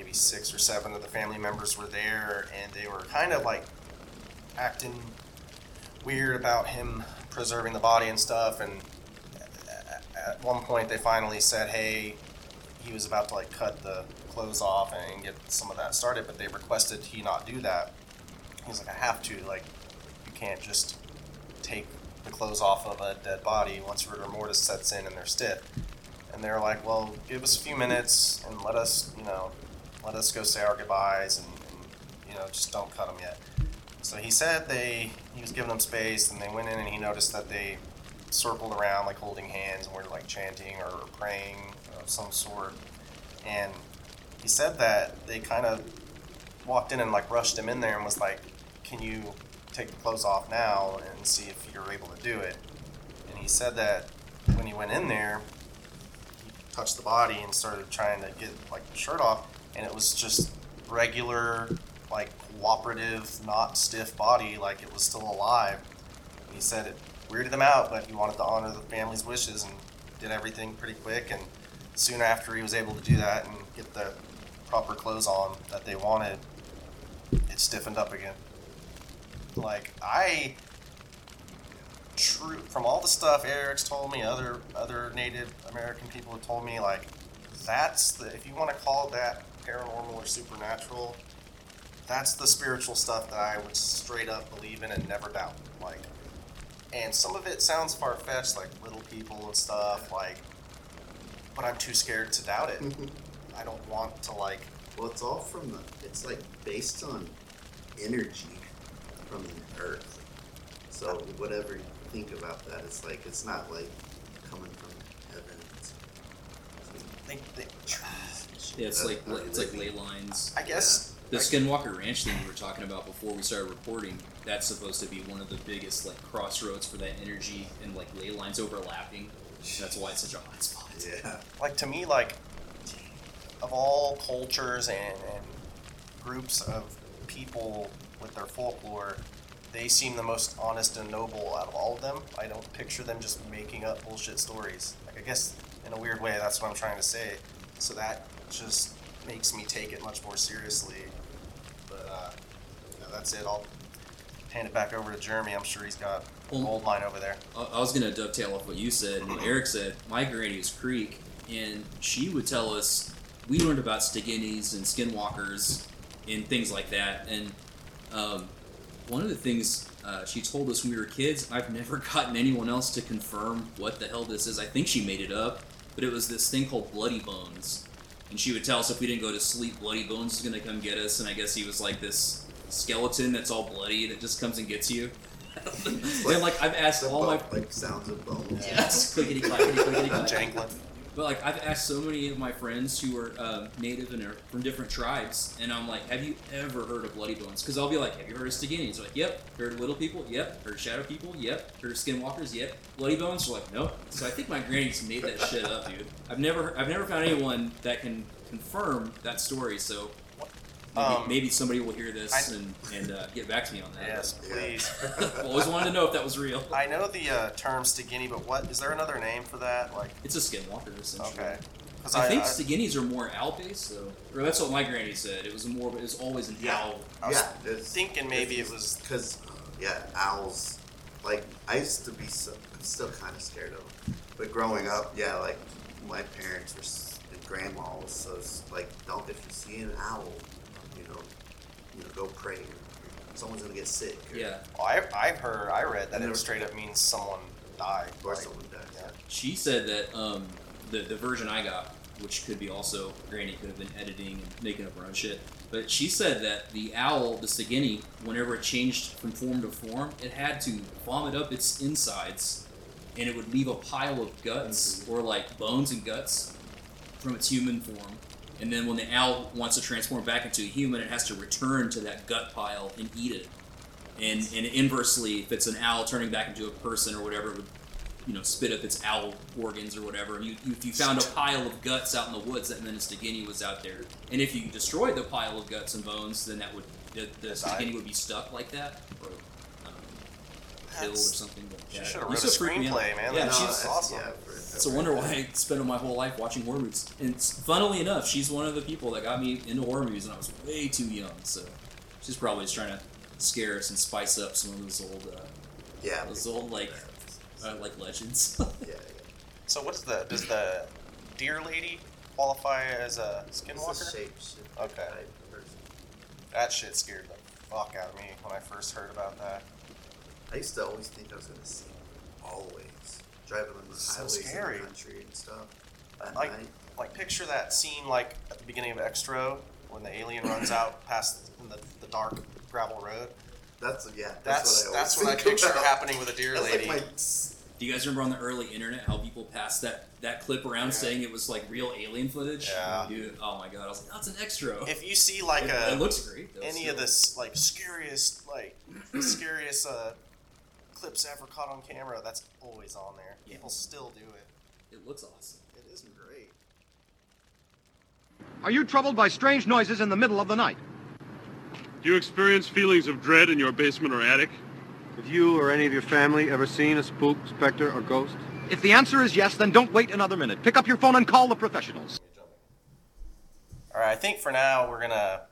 maybe six or seven of the family members were there, and they were kind of like acting weird about him preserving the body and stuff. And at one point, they finally said, "Hey, he was about to like cut the clothes off and get some of that started, but they requested he not do that." He's like, "I have to. Like, you can't just take the clothes off of a dead body once rigor mortis sets in and they're stiff." And they're like, "Well, give us a few minutes and let us, you know, let us go say our goodbyes and, and you know, just don't cut them yet." So he said they he was giving them space, and they went in and he noticed that they circled around like holding hands and were like chanting or praying of some sort. And he said that they kind of walked in and like rushed him in there and was like, "Can you take the clothes off now and see if you're able to do it?" And he said that when he went in there, he touched the body and started trying to get like the shirt off, and it was just regular, like cooperative, not stiff body, like it was still alive. He said it weirded him out, but he wanted to honor the family's wishes and did everything pretty quick. And soon after he was able to do that and get the proper clothes on that they wanted, it stiffened up again. Like I true from all the stuff Eric's told me, other other Native American people have told me, like that's the if you want to call that paranormal or supernatural, that's the spiritual stuff that I would straight up believe in and never doubt. Like, and some of it sounds far fetched, like little people and stuff, like, but I'm too scared to doubt it. I don't want to like. Well, it's all from the. It's like based on energy from the earth. So whatever you think about that, it's like it's not like coming from heaven. It's, Think, Yeah, it's That's like it's like ley lines. I guess. The I- Skinwalker Ranch thing we were talking about before we started recording, that's supposed to be one of the biggest like crossroads for that energy and like ley lines overlapping. That's why it's such a hot spot. yeah. like to me like of all cultures and, and groups of people with their folklore they seem the most honest and noble out of all of them i don't picture them just making up bullshit stories like i guess in a weird way that's what i'm trying to say so that just makes me take it much more seriously but uh, that's it i'll hand it back over to jeremy i'm sure he's got Well- gold mine over there I was gonna dovetail off what you said and what Eric said. My granny was Creek, and she would tell us we learned about Stiginis and Skinwalkers and things like that. And um, one of the things uh, she told us when we were kids, I've never gotten anyone else to confirm what the hell this is. I think she made it up, but it was this thing called Bloody Bones. And she would tell us if we didn't go to sleep, Bloody Bones is gonna come get us. And I guess he was like this skeleton that's all bloody that just comes and gets you. and like I've asked The all my like sounds of bones. Yes, clickety clackety clickety clack. jangling But like I've asked so many of my friends who are um, native and are from different tribes, and I'm like, "Have you ever heard of Bloody Bones?" Because I'll be like, "Have you heard of Stiginis?" Like, "Yep." Heard of Little People? Yep. Heard of Shadow People? Yep. Heard of Skinwalkers? Yep. Bloody Bones? They're like, "Nope." So I think my granny's made that shit up, dude. I've never, I've never found anyone that can confirm that story. So Um, maybe somebody will hear this I- and and uh, get back to me on that. yes Yeah. please Always wanted to know if that was real. I know the uh, term Stigini, but what is there another name for that? Like, It's a Skinwalker, essentially. okay, 'Cause I, think Stiginis are more owl based, though. Or that's what my granny said. It was more. It was always an Yeah. owl. I was yeah, thinking maybe it was. because yeah, owls. Like I used to be, so, I'm still kind of scared of them. But growing up, yeah, like my parents were s- and grandma was so like, don't if you see an owl, you know, you know, go pray. Someone's gonna get sick. Or, Yeah. Well, I, I've heard, I read that it straight up means someone died. Or like, someone dies. yeah. She said that um, the the version I got, which could be also Granny could have been editing and making up her own shit. But she said that the owl, the Stigini, whenever it changed from form to form, it had to vomit up its insides, and it would leave a pile of guts or like bones and guts from its human form. And then when the owl wants to transform back into a human, it has to return to that gut pile and eat it. And and inversely, if it's an owl turning back into a person or whatever, it would you know spit up its owl organs or whatever. And you, if you found a pile of guts out in the woods, that meant a Stigini was out there. And if you destroyed the pile of guts and bones, then that would the, the. Stigini would be stuck like that or killed or something. But, She yeah, should have used wrote a to freak screenplay, man. Yeah, That she's was awesome. Yeah, for, it's a wonder why I spent my whole life watching horror movies. And funnily enough, she's one of the people that got me into horror movies when I was way too young. So she's probably just trying to scare us and spice up some of those old, uh, Yeah. those old like, uh, like legends. yeah, yeah. So what's the does the deer lady qualify as a It's a skinwalker? shapeshifter Okay. That shit scared the fuck out of me when I first heard about that. I used to always think I was gonna see him. Always driving on the So highways scary. in the country and stuff. At Like- night. Like picture that scene like at the beginning of Xtro when the alien runs out past in the, the dark gravel road. That's yeah. That's That's that's what what I, I, always think picture about. happening with a deer That's lady. like my. Do you guys remember on the early internet how people passed that, that clip around Yeah. saying it was like real alien footage? Yeah. Dude, oh my god, I was like, that's an extra. if you see like it, a it looks great. Though, any still. of this like scariest like the scariest uh, clips ever caught on camera, that's always on there. Yeah. People still do it. It looks awesome. It is great. Are you troubled by strange noises in the middle of the night? Do you experience feelings of dread in your basement or attic? Have you or any of your family ever seen a spook, specter, or ghost? If the answer is yes, then don't wait another minute. Pick up your phone and call the professionals. All right, I think for now we're gonna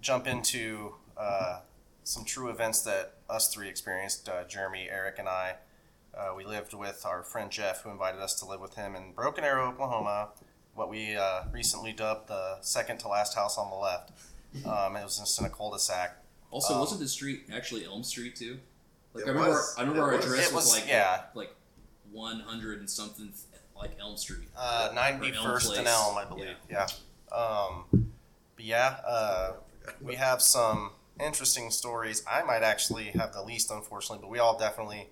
jump into uh, some true events that us three experienced. Uh, Jeremy, Eric, and I. Uh, we lived with our friend Jeff, who invited us to live with him in Broken Arrow, Oklahoma. What we uh, recently dubbed the second to last house on the left. Um, it was just in a cul-de-sac. Also, Um, wasn't the street actually Elm Street too? Like I remember, was. I remember our was. address was, was- like yeah. like one hundred and something, like Elm Street. Uh, Or 91st and Elm, I believe. Yeah. Um, but yeah, uh, we have some interesting stories. I might actually have the least, unfortunately, but we all definitely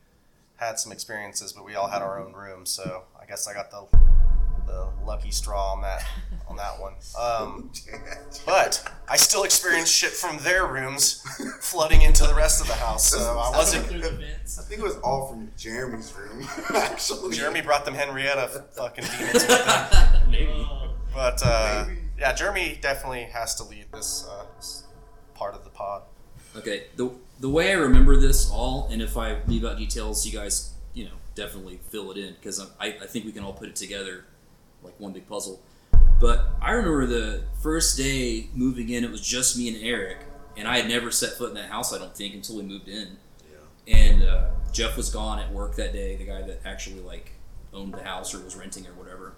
had some experiences. But we all had our own rooms, so I guess I got the the lucky straw on that on that one. Um, but I still experienced shit from their rooms flooding into the rest of the house, so I wasn't. Through the vents. I think it was all from Jeremy's room, actually. Jeremy brought them Henrietta fucking demons with him. Maybe. But uh, Maybe. yeah, Jeremy definitely has to lead this, uh, this part of the pod. Okay, the the way I remember this all, and if I leave out details, you guys, you know, definitely fill it in because I, I think we can all put it together like one big puzzle. But I remember the first day moving in, it was just me and Eric, and I had never set foot in that house, I don't think, until we moved in. Yeah. And uh, Jeff was gone at work that day, the guy that actually like owned the house or was renting or whatever.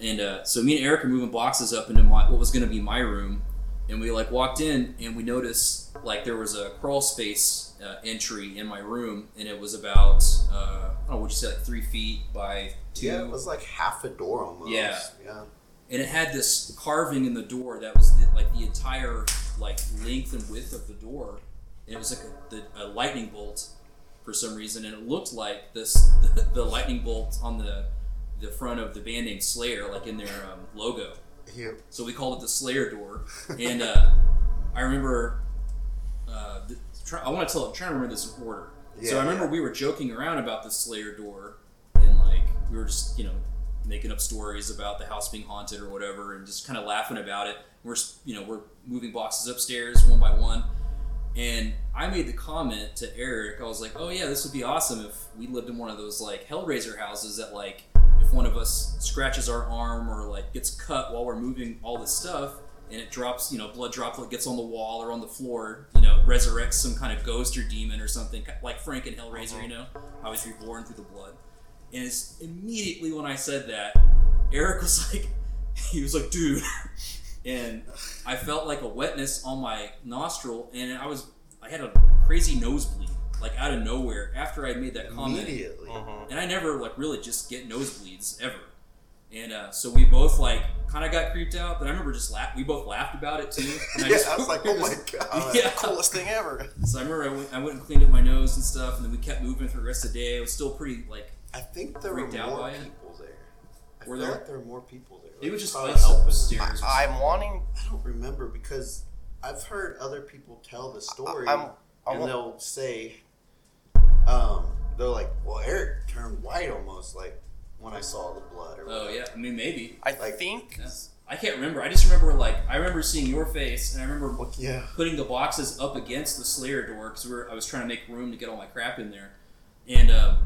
And uh, so me and Eric are moving boxes up into my what was going to be my room, and we like walked in and we noticed like there was a crawl space uh, entry in my room, and it was about uh, I don't know what you say like three feet by two, Yeah, it was like half a door almost. Yeah. Yeah. and it had this carving in the door that was the, like the entire like length and width of the door, and it was like a, the, a lightning bolt for some reason, and it looked like this the, the lightning bolt on the the front of the band name Slayer, like in their um, logo. Yeah. So we called it the Slayer door. And uh, I remember, uh, the, try, I want to tell, I'm trying to remember this in order. so I remember yeah. we were joking around about the Slayer door, and like we were just, you know, making up stories about the house being haunted or whatever, and just kind of laughing about it. We're, you know, we're moving boxes upstairs one by one. And I made the comment to Eric, I was like, oh yeah, this would be awesome if we lived in one of those like Hellraiser houses that like if one of us scratches our arm or like gets cut while we're moving all this stuff and it drops, you know, blood droplet gets on the wall or on the floor, you know, resurrects some kind of ghost or demon or something, like Frank and Hellraiser, you uh-huh. know, how he's reborn through the blood. And it's immediately when I said that, Eric was like, he was like, dude. And I felt like a wetness on my nostril, and I was, I had a crazy nosebleed, like out of nowhere after I made that comment Immediately. and I never like really just get nosebleeds ever. And uh, so we both like kind of got creeped out, but I remember just laugh. We both laughed about it too. And Yeah, just- I was like, oh my god. yeah. Coolest thing ever. So I remember I went, I went and cleaned up my nose and stuff, and then we kept moving for the rest of the day. It was still pretty like I think there were Freaked out more by it? people there. I Were feel there? like there were more people there. it was just Probably us upstairs. I'm wanting. I don't remember because I've heard other people tell the story, I'm- I and they'll say, um, they're like, "Well, Eric turned white almost like when I saw the blood." Or Oh whatever." yeah, I mean maybe. I Like- think. Yeah. I can't remember. I just remember like I remember seeing your face, and I remember yeah. putting the boxes up against the Slayer door because we were, I was trying to make room to get all my crap in there. And uh,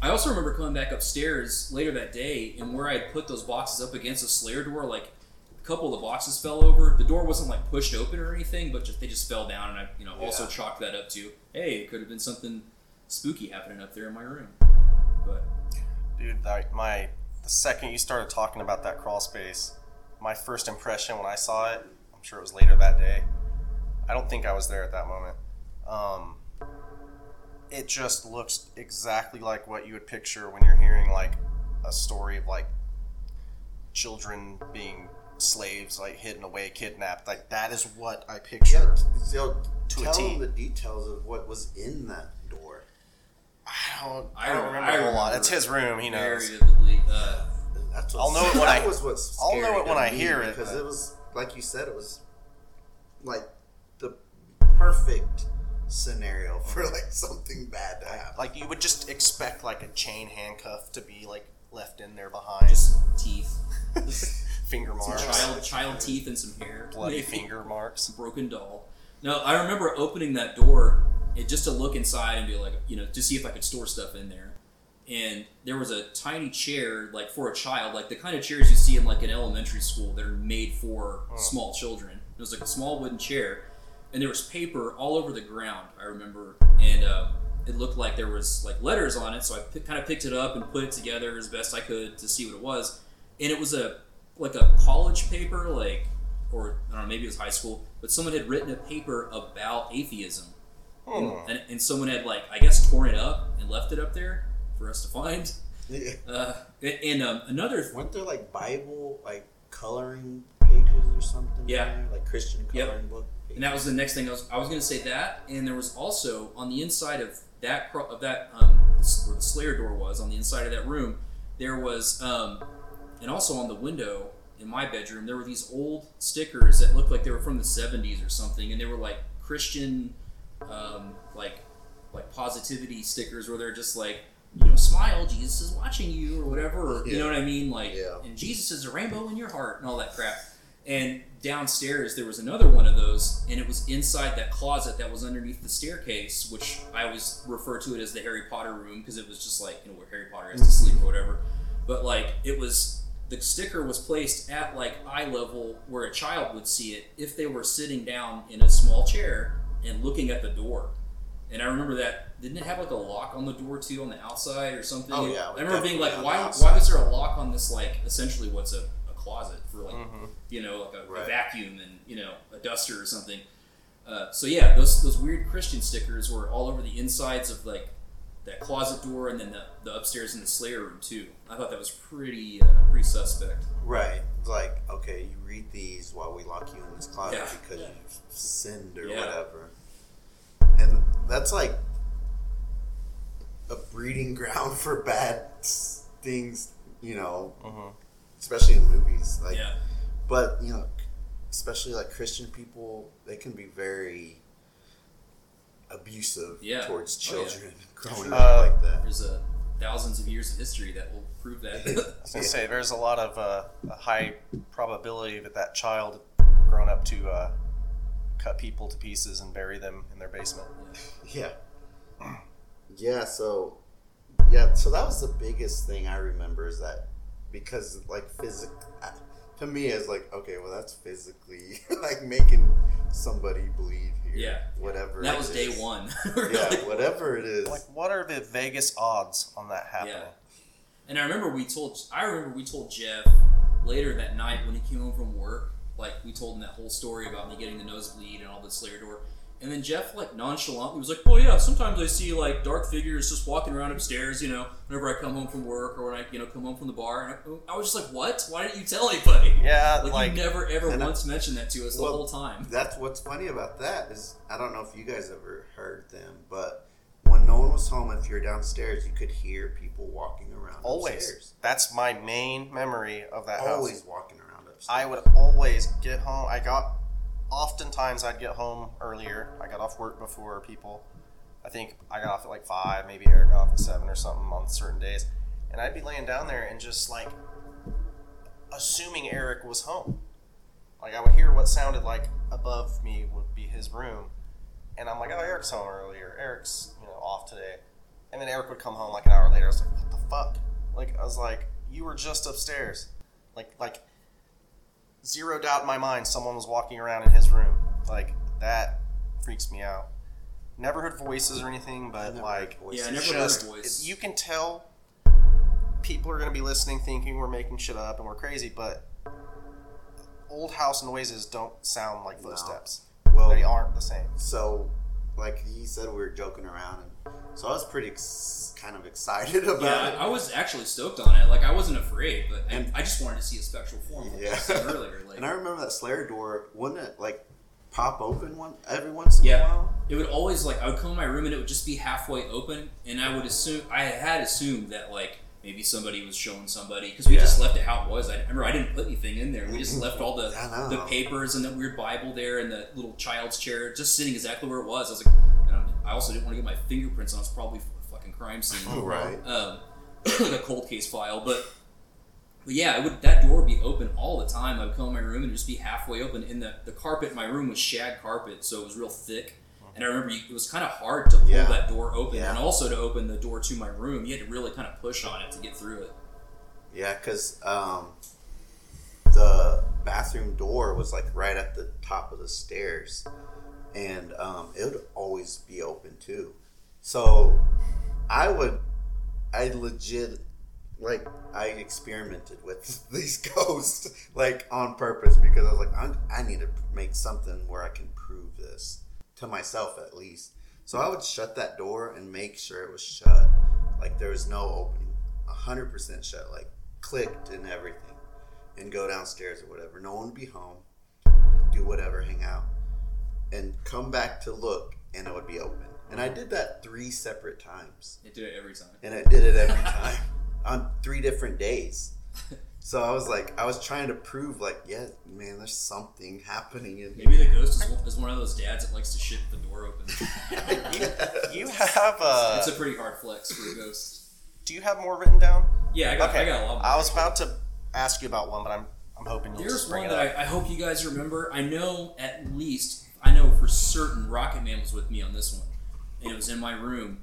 I also remember coming back upstairs later that day, and where I had put those boxes up against the Slayer door, like a couple of the boxes fell over. The door wasn't like pushed open or anything, but just they just fell down, and I you know also chalked that up to hey, it could have been something spooky happening up there in my room. But Dude, that, my the second you started talking about that crawl space, my first impression when I saw it, I'm sure it was later that day. I don't think I was there at that moment. Um, it just looks exactly like what you would picture when you're hearing like a story of like children being slaves, like hidden away, kidnapped. Like that is what I Yeah, picture. so To tell T. them the details of what was in that door. I don't. I I don't remember- remember I a whole lot. It's his room. He very knows. vividly. Uh, That's I'll know it when I- was what's I'll know it when I hear it, because it was like you said, it was like the perfect scenario for like something bad to happen. Like you would just expect like a chain handcuff to be like left in there behind. just teeth. Finger some marks. child child teeth and some hair. Bloody finger marks. broken doll. No, I remember opening that door and just to look inside and be like, you know, to see if I could store stuff in there. And there was a tiny chair, like for a child, like the kind of chairs you see in like an elementary school that are made for Oh. small children. It was like a small wooden chair, and there was paper all over the ground. I remember, and uh, it looked like there was like letters on it. So I p- kind of picked it up and put it together as best I could to see what it was. And it was a like a college paper, like or I don't know, maybe it was high school, but someone had written a paper about atheism, And, and someone had like I guess torn it up and left it up there for us to find. Yeah. Uh, and and, um, another Weren't there like Bible like coloring pages or something? Yeah. there? Like Christian Yep. coloring book. And that was the next thing I was, I was going to say that, and there was also on the inside of that of that um, where the Slayer door was on the inside of that room, there was um, and also on the window in my bedroom there were these old stickers that looked like they were from the '70s or something, and they were like Christian, um, like like positivity stickers where they're just like you know smile Jesus is watching you or whatever or, you know what I mean like Yeah. and Jesus is a rainbow in your heart and all that crap. And downstairs there was another one of those, and it was inside that closet that was underneath the staircase, which I always refer to it as the Harry Potter room because it was just like you know where Harry Potter has to sleep or whatever. But like it was the sticker was placed at like eye level where a child would see it if they were sitting down in a small chair and looking at the door. And I remember that didn't it have like a lock on the door too on the outside or something? Oh, yeah, I remember being like, why why was there a lock on this like essentially what's a, a closet for like Mhm. you know like a, a vacuum and you know a duster or something. Uh, so yeah, those those weird Christian stickers were all over the insides of like that closet door and then the, the upstairs in the Slayer room too. I thought that was pretty uh, pretty suspect. Right. Like, okay, you read these while we lock you in this closet Yeah. because you've sinned or Yeah. whatever. And that's like a breeding ground for bad things, you know, Mhm. especially in movies. Like, yeah, but you know, especially like Christian people, they can be very abusive Yeah. towards Oh, yeah. children growing Uh, up like that. there's a thousands of years of history that will prove that. I was gonna say there's a lot of uh, a high probability that that child grown up to uh, cut people to pieces and bury them in their basement. Yeah. Yeah, so yeah, so that was the biggest thing I remember is that because like physic to me it's like okay, well that's physically like making somebody bleed here. Yeah. Whatever. that it was day is. one. Yeah, whatever it is. Like, what are the Vegas odds on that happening? Yeah. And I remember we told I remember we told Jeff later that night when he came home from work, like we told him that whole story about me getting the nosebleed and all the Slayer door. And then Jeff like nonchalantly was like, "Well, yeah, sometimes I see like dark figures just walking around upstairs, you know, whenever I come home from work or when I, you know, come home from the bar." And I, I was just like, "What? Why didn't you tell anybody?" Yeah, Like, like, you never ever And I- once mentioned that to us the whole time. That's what's funny about that is I don't know if you guys ever heard them, but when no one was home, if you're downstairs, you could hear people walking around always. upstairs. That's my main memory of that house. Always walking around upstairs. I would always get home. I got, oftentimes I'd get home earlier. I got off work before people. I think I got off at like five, maybe Eric got off at seven or something on certain days. And I'd be laying down there and just like assuming Eric was home. Like I would hear what sounded like above me would be his room. And I'm like, oh, Eric's home earlier. Eric's, you know, off today. And then Eric would come home like an hour later. I was like, what the fuck? Like, I was like, you were just upstairs. Like, like, zero doubt in my mind someone was walking around in his room. Like, that freaks me out. Never heard voices or anything, but never like, heard Yeah, I voices. never heard a just, voice. you can tell people are going to be listening thinking we're making shit up and we're crazy, but old house noises don't sound like No. footsteps. well, They aren't the same. so like he said we were joking around and so i was pretty ex- kind of excited about Yeah, it I, I was actually stoked on it. Like I wasn't afraid, but I, And- I just wanted to see a spectral form. Like Yeah. I said earlier, like and i remember that slayer door wouldn't it like pop open one every once in a while It would always like I would come in my room and it would just be halfway open, and I would assume I had assumed that like maybe somebody was showing somebody because we Yeah. just left it how it was. I remember I didn't put anything in there. We just left all the I the papers and the weird Bible there and the little child's chair just sitting exactly where it was. I was like, I also didn't want to get my fingerprints on. It's probably a fucking crime scene. Oh, right um, like a cold case file. But but yeah, it would that door would be open all the time. I would come in my room and just be halfway open. And the, the carpet in my room was shag carpet, so it was real thick. And I remember you, it was kind of hard to pull Yeah. that door open, Yeah. and also to open the door to my room, you had to really kind of push on it to get through it. Yeah, because um, the bathroom door was like right at the top of the stairs, and um, it would always be open too. So I would, I legit, like, I experimented with these ghosts like on purpose because I was like, I'm, I need to make something where I can prove this to myself at least. So I would shut that door and make sure it was shut, like there was no opening, hundred percent shut, like clicked and everything, and go downstairs or whatever. No one would be home. Do whatever, hang out, and come back to look, and it would be open. And I did that three separate times, It did it every time. and I did it every time on three different days. So I was like, I was trying to prove, like, yeah, man, there's something happening in Maybe the ghost is one, is one of those dads that likes to shit the door open. You have uh, it's a pretty hard flex for a ghost. do you have more written down? Yeah, I got, Okay, I got a lot. More I was about to ask you about one, but I'm I'm hoping you'll There's just bring one it that. I, I hope you guys remember. I know at least, I know for certain Rocket Man was with me on this one. And it was in my room.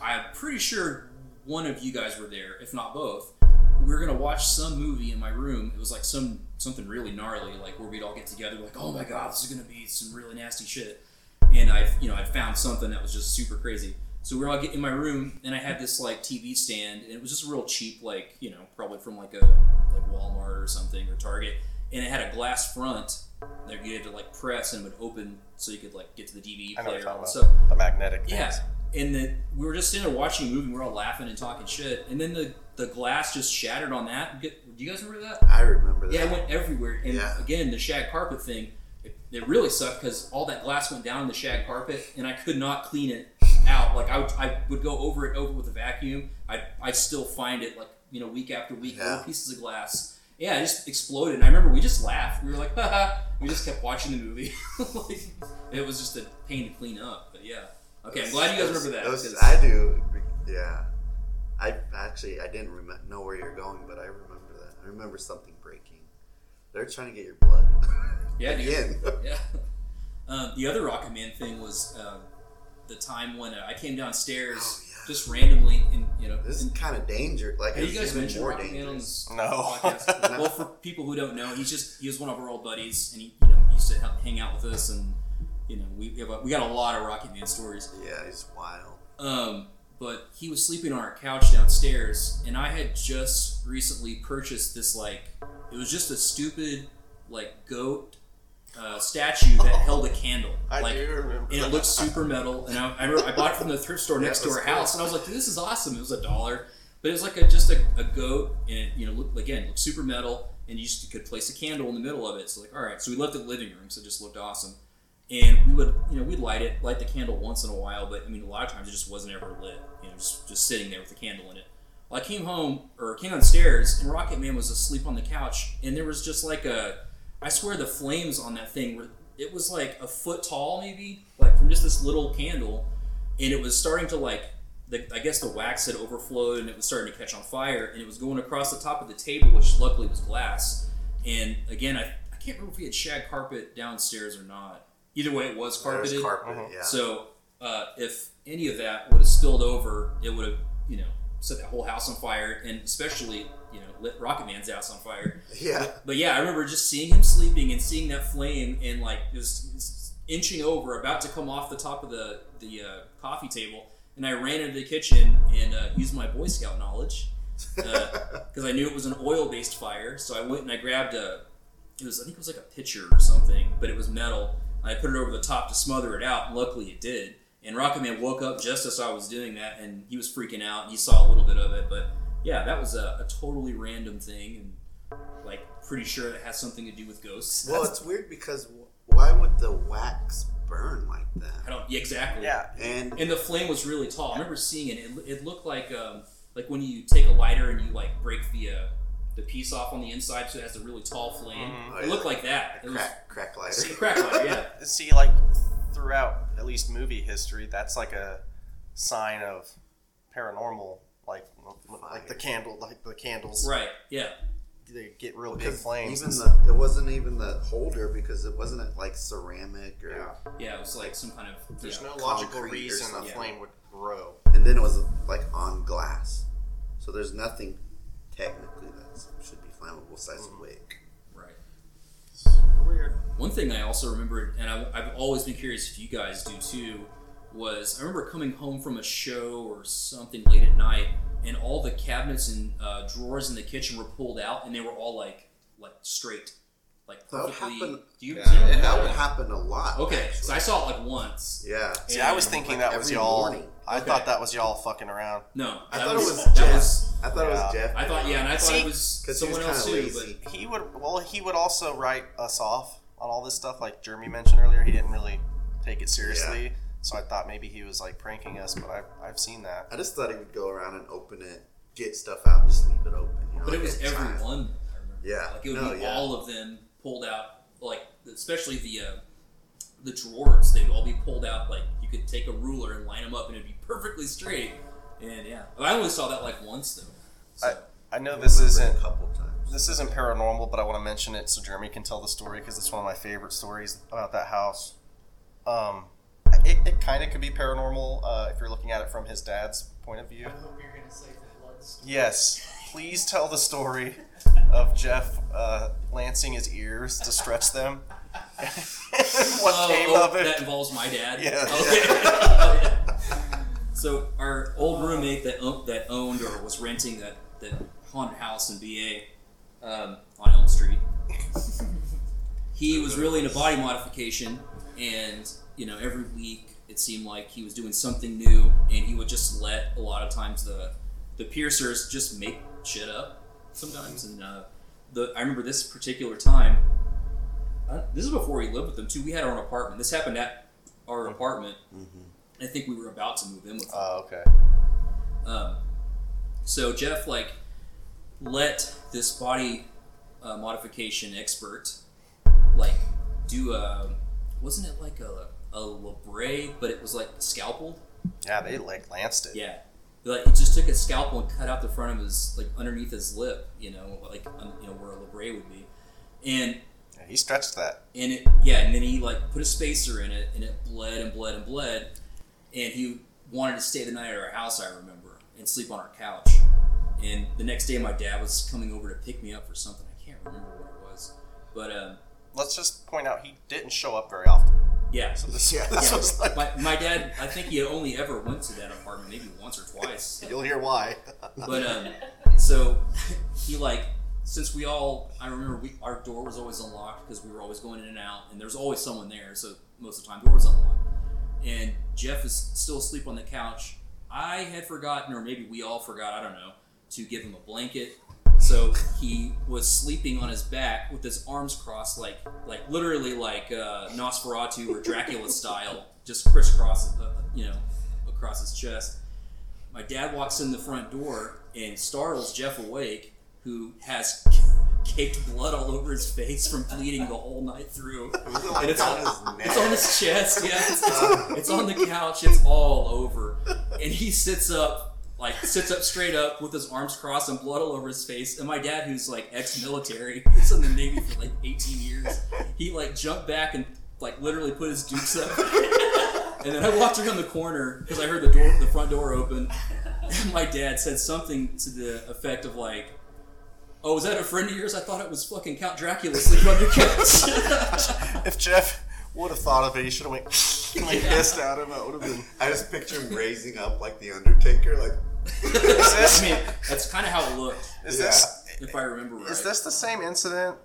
I'm pretty sure one of you guys were there, if not both. We were gonna watch some movie in my room. It was like some something really gnarly, like where we'd all get together, like, oh my god, this is gonna be some really nasty shit. And I, you know, I found something that was just super crazy. So we were all getting in my room, and I had this like TV stand, and it was just real cheap, like you know, probably from like a like Walmart or something or Target, and it had a glass front that you had to like press and it would open so you could like get to the DVD I know what player. you're and about. stuff. the magnetic. Yeah, things. and then we were just sitting there watching a movie, and We're all laughing and talking shit, and then the the glass just shattered on that. Do you guys remember that? I remember that. Yeah, it went everywhere. And Yeah. again, the shag carpet thing, it, it really sucked because all that glass went down in the shag carpet, and I could not clean it out. Like I would, I would go over it over with a vacuum. I I still find it like you know week after week, Yeah. little pieces of glass. Yeah, it just exploded. And I remember we just laughed. We were like, haha. We just kept watching the movie. like, it was just a pain to clean up. But yeah. Okay, I'm glad you guys remember that. 'cause- I do. Yeah. I actually I didn't rem- know where you're going, but I remember that. I remember something breaking. They're trying to get your blood. Yeah, dude. Yeah. Um, the other Rocket Man thing was um, the time when uh, I came downstairs Oh. Just randomly, and you know, This is kind of danger. Like have you guys even mentioned more Rocket Man on dangerous. this No. podcast? well, for people who don't know, he's just he was one of our old buddies, and he you know he used to help hang out with us, and you know we we, have a, we got a lot of Rocket Man stories. Yeah, he's wild. Um, but he was sleeping on our couch downstairs, and I had just recently purchased this like it was just a stupid like goat uh, statue that held a candle. I like, do remember. and it looked super metal. And I, I, remember I bought it from the thrift store next to our was house, and I was like, this is awesome." It was a dollar, but it was like a, just a, a goat, and it, you know, looked again looked super metal, and you just could place a candle in the middle of it. So like, all right, so we left it the living room, so it just looked awesome. And we would, you know, we'd light it, light the candle once in a while, but I mean, a lot of times it just wasn't ever lit. You know, just just sitting there with the candle in it. Well, I came home or came downstairs, and Rocket Man was asleep on the couch, and there was just like a, I swear the flames on that thing were, it was like a foot tall maybe, like from just this little candle, and it was starting to like, the, I guess the wax had overflowed and it was starting to catch on fire, and it was going across the top of the table, which luckily was glass. And again, I, I can't remember if we had shag carpet downstairs or not. Either way, it was carpeted. There's carpet. Mhm. Yeah. So uh, if any of that would have spilled over, it would have, you know, set that whole house on fire, and especially, you know, lit Rocket Man's house on fire. yeah. But yeah, I remember just seeing him sleeping and seeing that flame and like just, was inching over, about to come off the top of the the uh, coffee table, and I ran into the kitchen and uh, used my Boy Scout knowledge because I knew it was an oil based fire. So I went and I grabbed a, it was I think it was like a pitcher or something, but it was metal. I put it over the top to smother it out, luckily it did. And Rocket Man woke up just as I was doing that, and he was freaking out. And he saw a little bit of it, but yeah, that was a, a totally random thing, and like pretty sure it has something to do with ghosts. Well, it's weird because why would the wax burn like that? I don't yeah, exactly. yeah, And And the flame was really tall. I remember seeing it. It, it looked like um, like when you take a lighter and you like break the uh, the piece off on the inside, so it has a really tall flame. Mhm. Oh, It yeah. looked like that. It was crack, crack lighter. a crack lighter. Yeah. see, like throughout at least movie history, that's like a sign of paranormal, like like the candle, like the candles. Right. Yeah. they get real big flames. Even the it wasn't even the holder because it wasn't like ceramic or. Yeah. Yeah, it was like some kind of. There's yeah. no logical reason a something. flame would grow. And then it was like on glass, so there's nothing technically that should be flammable besides Mm-hmm. a wick. Right. Weird. One thing I also remembered, and I, I've always been curious if you guys do too, was I remember coming home from a show or something late at night, and all the cabinets and uh, drawers in the kitchen were pulled out, and they were all like like straight, like That would perfectly. happen- Do you? Yeah, does anyone it that would happen a lot. Okay, actually. so I saw it like once. Yeah. See, I was thinking like that was y'all. morning. I Okay. thought that was y'all fucking around. No, I that thought it was Jeff. was- I thought it Yeah. was Jeff. I thought yeah, and I thought See, it was 'cause he was someone else kinda too. But He would. Well, he would also write us off on all this stuff, like Jeremy mentioned earlier. He didn't really take it seriously, so I thought maybe he was like pranking us. But I've I've seen that. I just thought he would go around and open it, get stuff out, and just leave it open. You know, But it was a every child. one. I remember. Yeah. like it would No, be yeah. all of them pulled out, like especially the uh, the drawers. They'd all be pulled out. Like you could take a ruler and line them up, and it'd be perfectly straight. And yeah, I only saw that like once though. So, I know this Remember it isn't a couple times. this isn't paranormal, but I want to mention it so Jeremy can tell the story because it's one of my favorite stories about that house. Um, it, it kind of could be paranormal uh, if you're looking at it from his dad's point of view. I hope you're gonna say the blood story. Yes, please tell the story of Jeff uh, lancing his ears to stretch them. what Oh, came oh, of it? That involves my dad. Yeah. Okay. so our old roommate that o- that owned or was renting that that haunted house in BA um, on Elm Street. he was really into body modification, and you know every week it seemed like he was doing something new, and he would just let a lot of times the the piercers just make shit up sometimes. And uh, the I remember this particular time. Uh, this is before we lived with them too. We had our own apartment. This happened at our apartment. I think we were about to move in with them. Oh, okay. Um, so Jeff like let this body uh, modification expert like do a wasn't it like a a labret, but it was like scalpel. Yeah, they like lanced it. Yeah, like he just took a scalpel and cut out the front of his like underneath his lip, you know, like um, you know where a labret would be, and he stretched that. and it yeah, and then he like put a spacer in it, and it bled and bled and bled, and he wanted to stay the night at our house. I remember and sleep on our couch. And the next day, my dad was coming over to pick me up for something. I can't remember what it was, but um, Let's just point out he didn't show up very often. yeah. So this, Yeah. this Yeah. was like my, my dad, I think he only ever went to that apartment maybe once or twice. you'll hear why. But um, so he like since we all I remember we our door was always unlocked because we were always going in and out, and there's always someone there. So most of the time, door was unlocked. And Jeff is still asleep on the couch. I had forgotten, or maybe we all forgot. I don't know to give him a blanket. So he was sleeping on his back with his arms crossed, like like literally like uh, Nosferatu or Dracula style, just crisscross, uh, you know, across his chest. My dad walks in the front door and startles Jeff awake, who has caked blood all over his face from bleeding the whole night through. Was it like And it's on, his it's on his chest, yeah. It's, it's, it's on the couch. It's all over, and he sits up, like sits up straight up with his arms crossed and blood all over his face. And my dad, who's like ex-military, he's in the Navy for like 18 years, he like jumped back and like literally put his dukes up. And then I walked around the corner because I heard the door, the front door open. And my dad said something to the effect of like, "Oh, was that a friend of yours? I thought it was fucking Count Dracula sleeping on your couch." if Jeff would have thought of it, he should have went like hissed at him. That would have been. I just picture him raising up like the Undertaker, like Is this, I mean, that's kind of how it looked, is Yeah. this if I remember right. is this the same incident?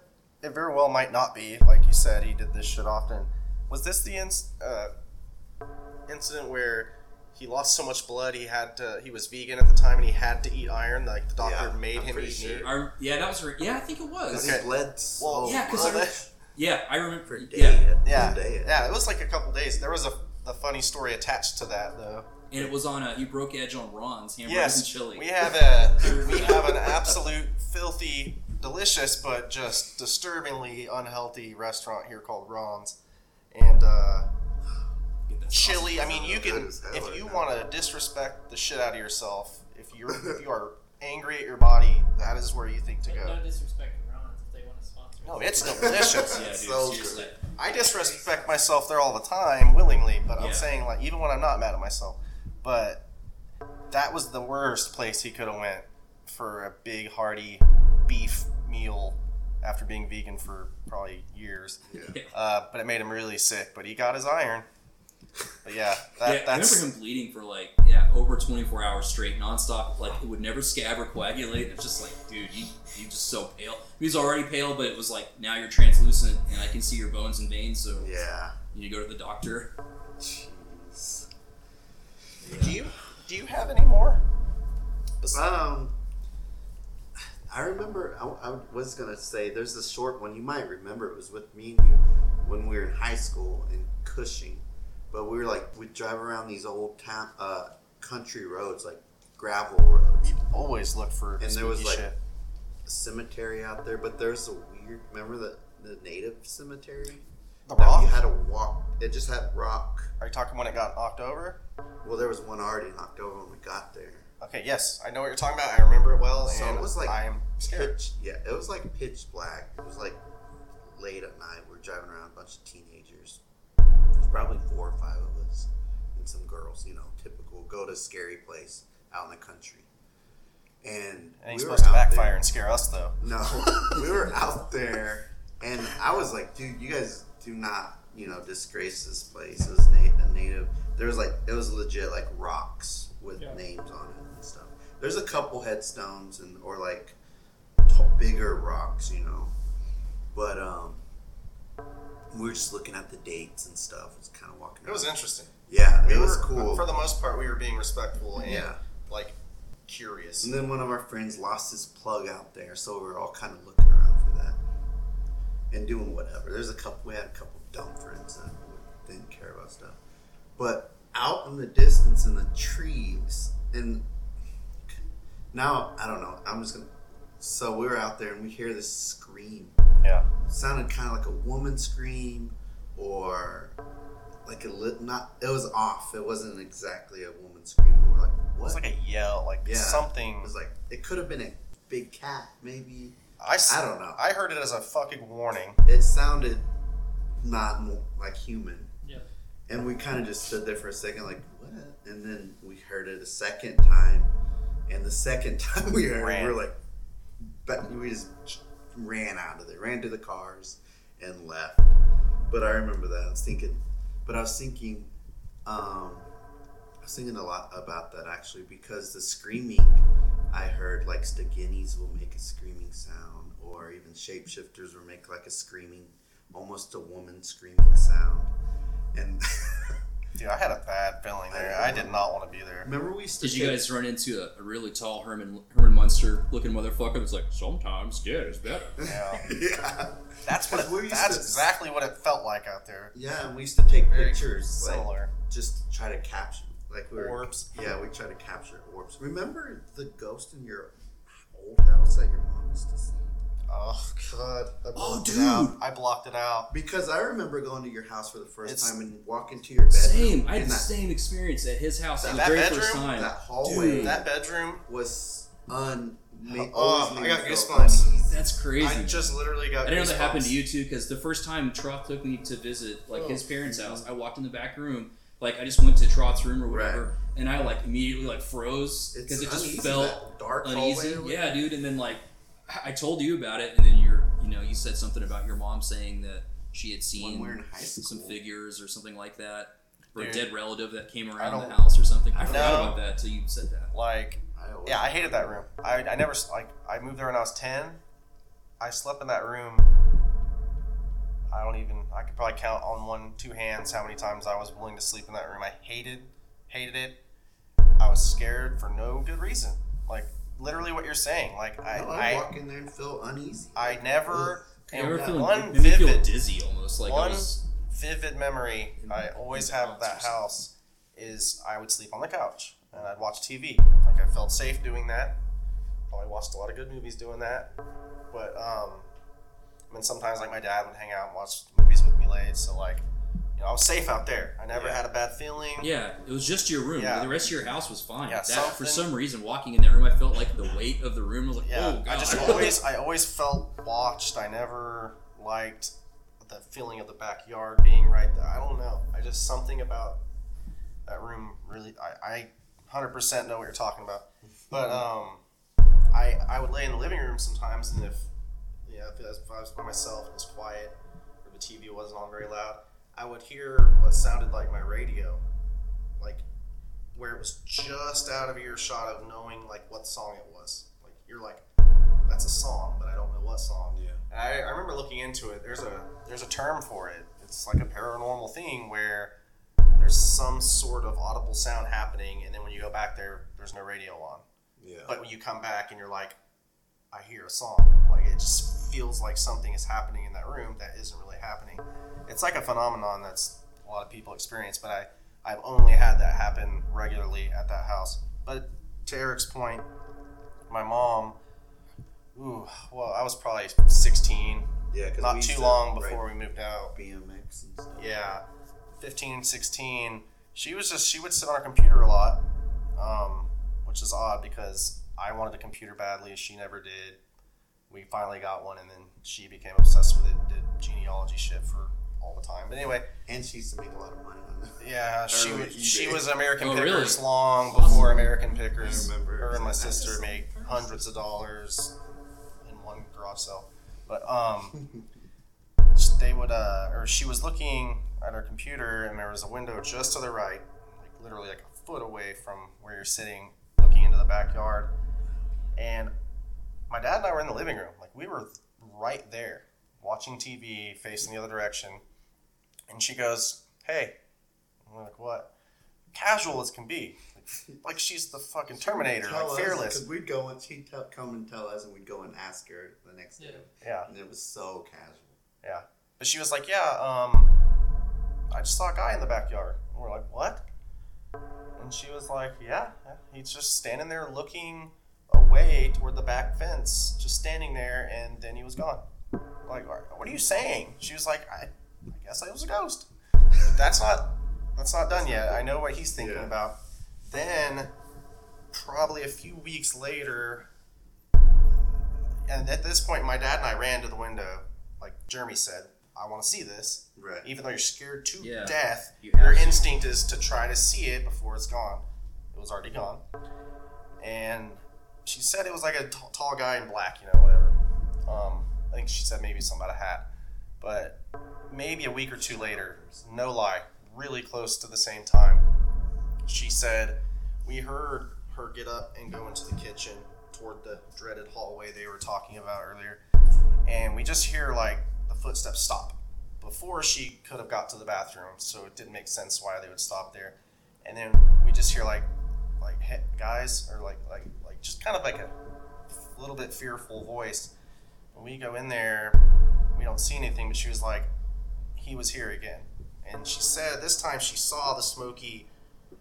It very well might not be. Like you said, he did this shit often. Was this the inc- uh, incident where he lost so much blood he had to? He was vegan at the time and he had to eat iron. Like the doctor Yeah, made I'm him eat sure. meat. I, yeah, that was right. Yeah, I think it was. Okay. he bled so Well, yeah, 'cause much I re- Yeah, I remember. for a day. Yeah, Yeah, day. yeah. It was like a couple days. There was a, a funny story attached to that though. and it was on a. You broke edge on Ron's hamburgers Yes, and chili. we have a we have an absolute filthy, delicious but just disturbingly unhealthy restaurant here called Ron's, and uh, Get that chili. I mean, you can if you want to disrespect the shit out of yourself, if you're if you are angry at your body, that is where you think to go. no disrespect to Ron's if they want to sponsor. No, us. it's delicious. Yeah, dude, so seriously. I disrespect myself there all the time, willingly, but I'm Yeah. saying like even when I'm not mad at myself. But that was the worst place he could have went for a big hearty beef meal after being vegan for probably years. Yeah. Uh, but it made him really sick. But he got his iron. But yeah, that, yeah, I remember him bleeding for like yeah over 24 hours straight, nonstop. Like it would never scab or coagulate. It's just like, dude, you you just so pale. He was already pale, but it was like now you're translucent, and I can see your bones and veins. So Yeah. you need to go to the doctor. Jeez. Do you do you have any more? Um, I remember. I, I was gonna say there's a short one you might remember. It was with me and you when we were in high school in Cushing, but we were like we'd drive around these old town, uh, country roads like gravel roads. You always look for And there was, like, shit. A cemetery out there, but there's a weird. Remember the the native cemetery? The That rock? You had to walk. It just had rock. Are you talking when it got knocked over? Well, there was one already knocked over when we got there. Okay, yes, I know what you're talking about. I remember it well, So and it was like I am scared. pitch. Yeah, it was like pitch black. It was like late at night. We are driving around a bunch of teenagers. There's probably four or five of us and some girls. You know, typical go to a scary place out in the country. And And he's we were supposed to out backfire there- and scare us, though. No, we were out there, and I was like, dude, you guys do not, you know, disgrace this place. It was na- a native. There was like, it was legit like rocks with Yeah. names on it and stuff. There's a couple headstones and or like t- bigger rocks, you know, but um, we were just looking at the dates and stuff. It's kind of walking. It was interesting. Yeah, We it was cool. For the most part, we were being respectful and Yeah. like curious. And then one of our friends lost his plug out there, so we were all kind of looking around for that and doing whatever. There's a couple. We had a couple dumb friends that didn't care about stuff, but out in the distance in the trees, and now I don't know. I'm just gonna. So we were out there and we hear this scream. Yeah. It sounded kind of like a woman scream, or like a lit. Not. It was off. It wasn't exactly a woman scream. We were like, It was like a yell, like Yeah. something. It was like it could have been a big cat, maybe. I, I don't know. I heard it as a fucking warning. It sounded not like human, Yeah. and we kind of just stood there for a second, like what? And then we heard it a second time, and the second time we heard Ran. it, we were like, but we just ran out of there, ran to the cars, and left. But I remember that. I was thinking, but I was thinking, um, I was thinking a lot about that actually because the screaming I heard like Stikinis will make a screaming sound, or even shapeshifters will make like a screaming, almost a woman screaming sound. And Dude, I had a bad feeling there. I did not want to be there. remember we used to Did you take- guys run into a, a really tall Herman Herman Munster looking motherfucker that's like sometimes scared is better? Yeah. yeah, That's what. Because we It, used that's to- exactly what it felt like out there. yeah, and we used to take Very pictures, like, Similar. just to try to capture, like we were, Orbs. Yeah, we try to capture orbs. Remember the ghost in your old house that your mom used to see? Oh god. I Oh, blocked it dude. out. I blocked it out. Because I remember going to your house for the first It's- time and walking to your bedroom. Same. I had and the that, same experience at his house That- the that very bedroom? first time. that hallway Dude. That bedroom. was un. ma- Oh, always I made got feel goosebumps. uneasy. That's crazy. I just literally got. I didn't know that goosebumps. happened to you too, because the first time Trot took me to visit like his Oh. parents' house, I walked in the back room, like I just went to Trot's room or whatever, Right. and I like immediately like froze It's because it just uneasy, felt that dark uneasy. hallway. Yeah, dude. And then like I I told you about it, and then you're you know you said something about your mom saying that she had seen When we were in high some figures or something like that, or a dead relative that came around the house or something. I forgot No. about that till you said that. Like, I yeah, I hated that room. I, I never like. I moved there when I was ten. I slept in that room. I don't even. I could probably count on one, two hands how many times I was willing to sleep in that room. I hated, hated it. I was scared for no good reason. Like literally what you're saying. Like I, No, I, I, walk in there and feel uneasy. I never. You ever and feel one made me feel vivid, dizzy almost like I one was vivid memory I always have of that house is I would sleep on the couch and I'd watch TV. Like I felt safe doing that. Probably watched a lot of good movies doing that. But um, I mean sometimes like my dad would hang out and watch movies with me late. So like, you you know, I was safe out there. I never Yeah. had a bad feeling. Yeah, it was just your room. Yeah. The rest of your house was fine. Yeah, that for some reason, walking in that room, I felt like the weight of the room. Was like, Yeah, oh god. I just always, I always felt watched. I never liked the feeling of the backyard being right there. I don't know. I just something about that room really. I, I 100% know what you're talking about. But um, I I would lay in the living room sometimes, and if yeah, if, if I was by myself, it was quiet, or the TV wasn't on very loud, I would hear what sounded like my radio, like where it was just out of earshot of knowing like what song it was. Like you're like, that's a song, but I don't know what song. Yeah. And I, I remember looking into it. There's a there's a term for it. It's like a paranormal thing where there's some sort of audible sound happening, and then when you go back there, there's no radio on. Yeah. But when you come back and you're like, I hear a song, like it just feels like something is happening in that room that isn't really happening. It's like a phenomenon that's a lot of people experience, but I I've only had that happen regularly at that house. But to Eric's point, my mom, ooh, well, I was probably 16, Yeah, not too to long before we moved out. BMX and stuff. Yeah, 15, 16. She was just, she would sit on her computer a lot, um, which is odd because I wanted a computer badly. She never did. We finally got one, and then she became obsessed with it, did genealogy shit for all the time. But anyway, And she used to make a lot of money on it. yeah, she was, she was American Oh, Pickers really? long Awesome. before American Pickers. I remember. Her and my sister just- made hundreds of dollars in one garage sale. But um, they would, uh, or she was looking at her computer, and there was a window just to the right, like literally like a foot away from where you're sitting, looking into the backyard. And my dad and I were in the living room, like we were right there, watching TV, facing the other direction. And she goes, "Hey," I'm like, "What?" Casual as can be, like, like she's the fucking Terminator, Tell like us, fearless. Because we'd go and she'd tell, come and tell us, and we'd go and ask her the next day. Yeah. And it was so casual. Yeah. But she was like, yeah, um, I just saw a guy in the backyard. And we're like, what? And she was like, yeah, yeah, he's just standing there looking away toward the back fence, just standing there, and then he was gone. Like, what are you saying? She was like, I, I guess I was a ghost. But that's not, that's not done yet. I know what he's thinking Yeah. about. Then, probably a few weeks later, and at this point, my dad and I ran to the window. Like Jeremy said, I want to see this. Right. Even though you're scared to Yeah. death, You your have to. instinct is to try to see it before it's gone. It was already gone. And she said it was like a t- tall guy in black, you know, whatever. Um, I think she said maybe something about a hat. But maybe a week or two later, no lie, really close to the same time, she said, We heard her get up and go into the kitchen toward the dreaded hallway they were talking about earlier. And we just hear like the footsteps stop before she could have got to the bathroom, so it didn't make sense why they would stop there. And then we just hear like, like guys, or like like like just kind of like a little bit fearful voice. When we go in there, we don't see anything, but she was like, he was here again. And she said this time she saw the smoky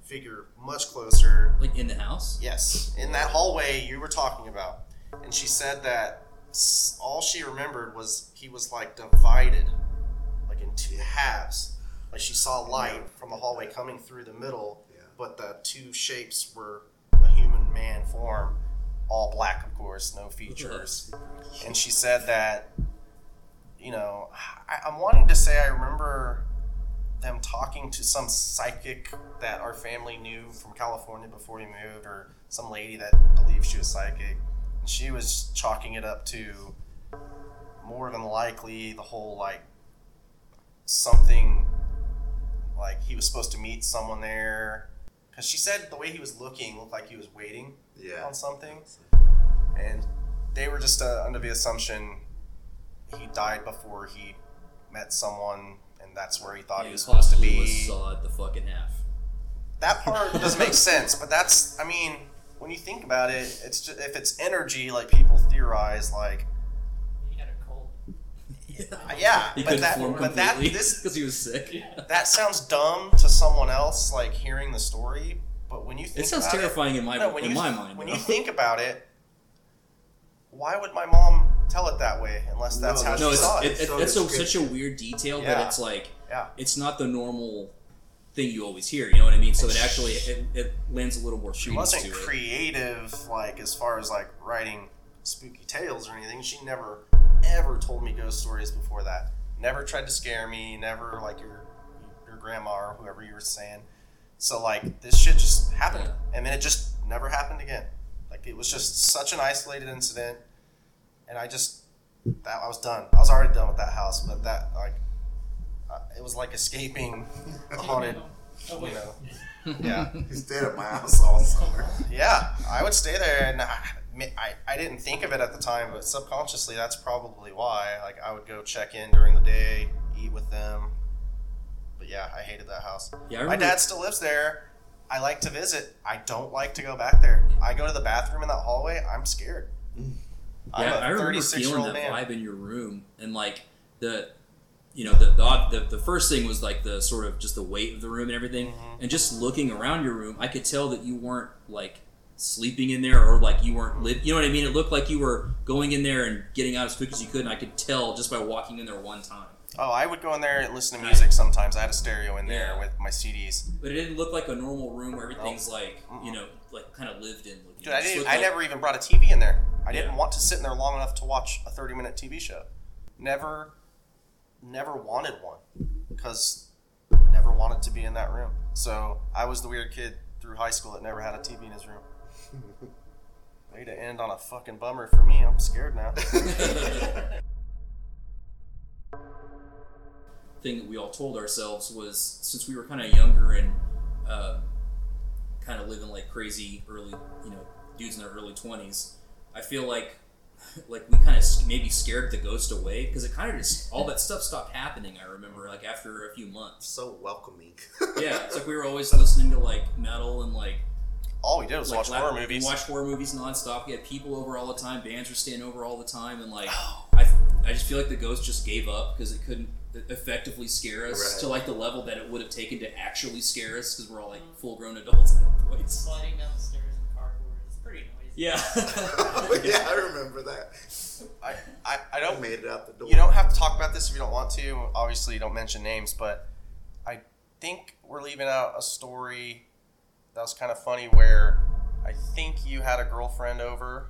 figure much closer. Like in the house? Yes, in that hallway you were talking about. And she said that all she remembered was he was like divided, like in two halves. Like she saw light from the hallway coming through the middle. But the two shapes were a human man form, all black, of course, no features. and she said that, you know, I, I'm wanting to say I remember them talking to some psychic that our family knew from California before we moved, or some lady that believed she was psychic. And she was chalking it up to more than likely the whole like something like he was supposed to meet someone there. Because she said the way he was looking looked like he was waiting Yeah. on something. And they were just uh, under the assumption he died before he met someone, and that's where he thought he was supposed to be. was sawed the fucking half. That part doesn't make sense, but that's, I mean, when you think about it, it's just, if it's energy, like people theorize, like, You got a cold. yeah, He but couldn't that, form but that, completely this, because he was sick. that sounds dumb to someone else, like hearing the story, but when you think It sounds about terrifying in my No, when in you, my mind. When though. you think about it, why would my mom tell it that way unless that's No, how no, she it's saw it? it, it, So that's so, descriptive. such a weird detail, Yeah. but it's like Yeah. it's not the normal thing you always hear. You know what I mean? So it actually it, it lends a little more She credence wasn't to it. creative, like as far as like writing spooky tales or anything. She never ever told me ghost stories before that. Never tried to scare me. Never like your your grandma or whoever you were saying. So like this shit just happened, Yeah. and then it just never happened again. Like it was just such an isolated incident, and I just that I was done. I was already done with that house, but that like uh, it was like escaping a haunted. Oh, You know, yeah. He stayed at my house all summer. Yeah, I would stay there, and I, I, I didn't think of it at the time, but subconsciously, that's probably why. Like, I would go check in during the day, eat with them. But yeah, I hated that house. Yeah, My dad still lives there. I like to visit. I don't like to go back there. I go to the bathroom in that hallway. I'm scared. I'm Yeah, a I remember feeling that man. vibe in your room, and like the, you know, the the, the the first thing was like the sort of just the weight of the room and everything, Mm-hmm. and just looking around your room, I could tell that you weren't like sleeping in there or like you weren't lit. You know what I mean? It looked like you were going in there and getting out as quick as you could, and I could tell just by walking in there one time. Oh, I would go in there and listen to music sometimes. I had a stereo in there Yeah. with my CDs. But it didn't look like a normal room where everything's like you know like kind of lived in. Dude, I, didn't, I like- never even brought a TV in there. I didn't want to sit in there long enough to watch a 30 minute TV show. Never, never wanted one because never wanted to be in that room. So I was the weird kid through high school that never had a TV in his room. Way to end on a fucking bummer for me. I'm scared now. thing that we all told ourselves was since we were kind of younger and uh, kind of living like crazy early, you know, dudes in their early twenties. I feel like like we kind of maybe scared the ghost away because it kind of just all that stuff stopped happening. I remember like after a few months. So welcoming. Yeah, it's like we were always listening to like metal and like All we did was like watch la- horror we movies. watched horror movies nonstop. We had people over all the time. Bands were staying over all the time, and like Oh. I, I just feel like the ghost just gave up because it couldn't effectively scare us Right. to like the level that it would have taken to actually scare us because we're all like full grown adults at that point. Sliding down the stairs in cardboard is pretty noisy. Yeah. yeah, I remember that. I, I, I I don't made it out the door. You don't have to talk about this if you don't want to. Obviously, you don't mention names, but I think we're leaving out a story that was kind of funny where I think you had a girlfriend over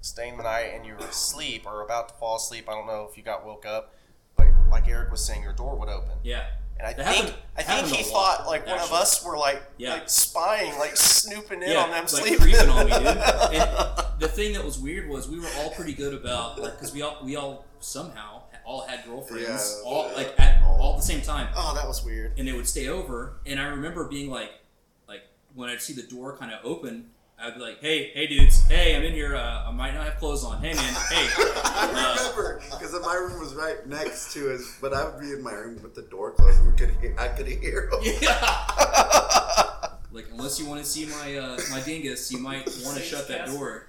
staying the night and you were asleep or about to fall asleep. I don't know if you got woke up, but like Eric was saying, your door would open. yeah. And I That think happened- I think he lot, thought like one of us were like Yeah. like spying, like snooping in Yeah, on them like sleeping. creeping on me, dude. And the thing that was weird was we were all pretty good about like because we all we all somehow all had girlfriends Yeah. all like at all at the same time. oh, that was weird. and they would stay over. And I remember being like when I'd see the door kind of open, I'd be like, "Hey, hey, dudes, hey, I'm in here. Uh, I might not have clothes on. Hey, man, hey." I remember because my room was right next to his, but I would be in my room with the door closed, and we could hear, I could hear him. Yeah. like unless you want to see my uh, my dingus, you might want to shut that door.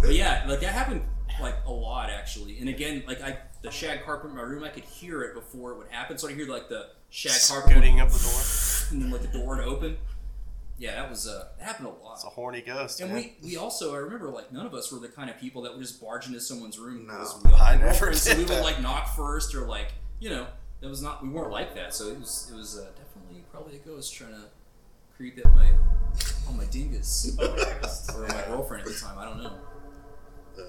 But yeah, like that happened like a lot actually. And again, like I the shag carpet in my room, I could hear it before it would happen. So I hear like the shag carpet Scooting up the door. and then like the door would open. Yeah, that was uh, that happened a lot. It's a horny ghost. And man. we, we also I remember like none of us were the kind of people that would just barge into someone's room No. we I never girlfriends, so we would that. like knock first or like you know that was not we weren't like that so it was it was uh, definitely probably a ghost trying to creep at my on my dingus or my girlfriend at the time I don't know Uh,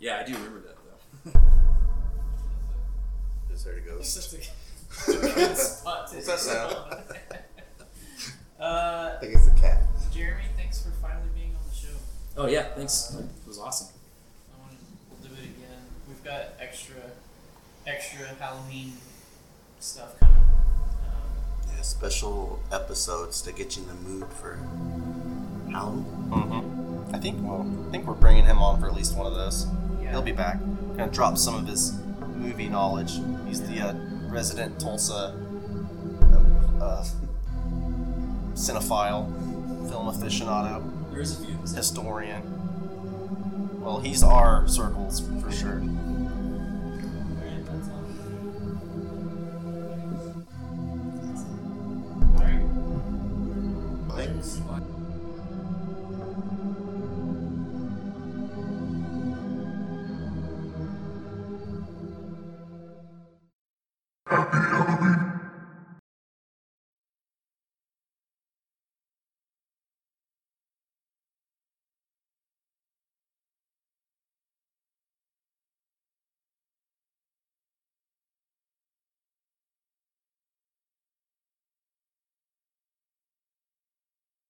yeah I do remember that though just heard a ghost. That's a good spot to What's that sound? Uh, I think it's a cat. Jeremy, thanks for finally being on the show. oh yeah thanks it was awesome I want to, we'll do it again. We've got extra, extra Halloween stuff coming. Um, Yeah, special episodes to get you in the mood for Halloween. hmm I think well, I think we're bringing him on for at least one of those. yeah. He'll be back. Gonna drop some of his movie knowledge. He's the uh, resident Tulsa uh, cinephile, film aficionado. There is a few. Historian. Well, he's our circles for sure. Thanks. Bye.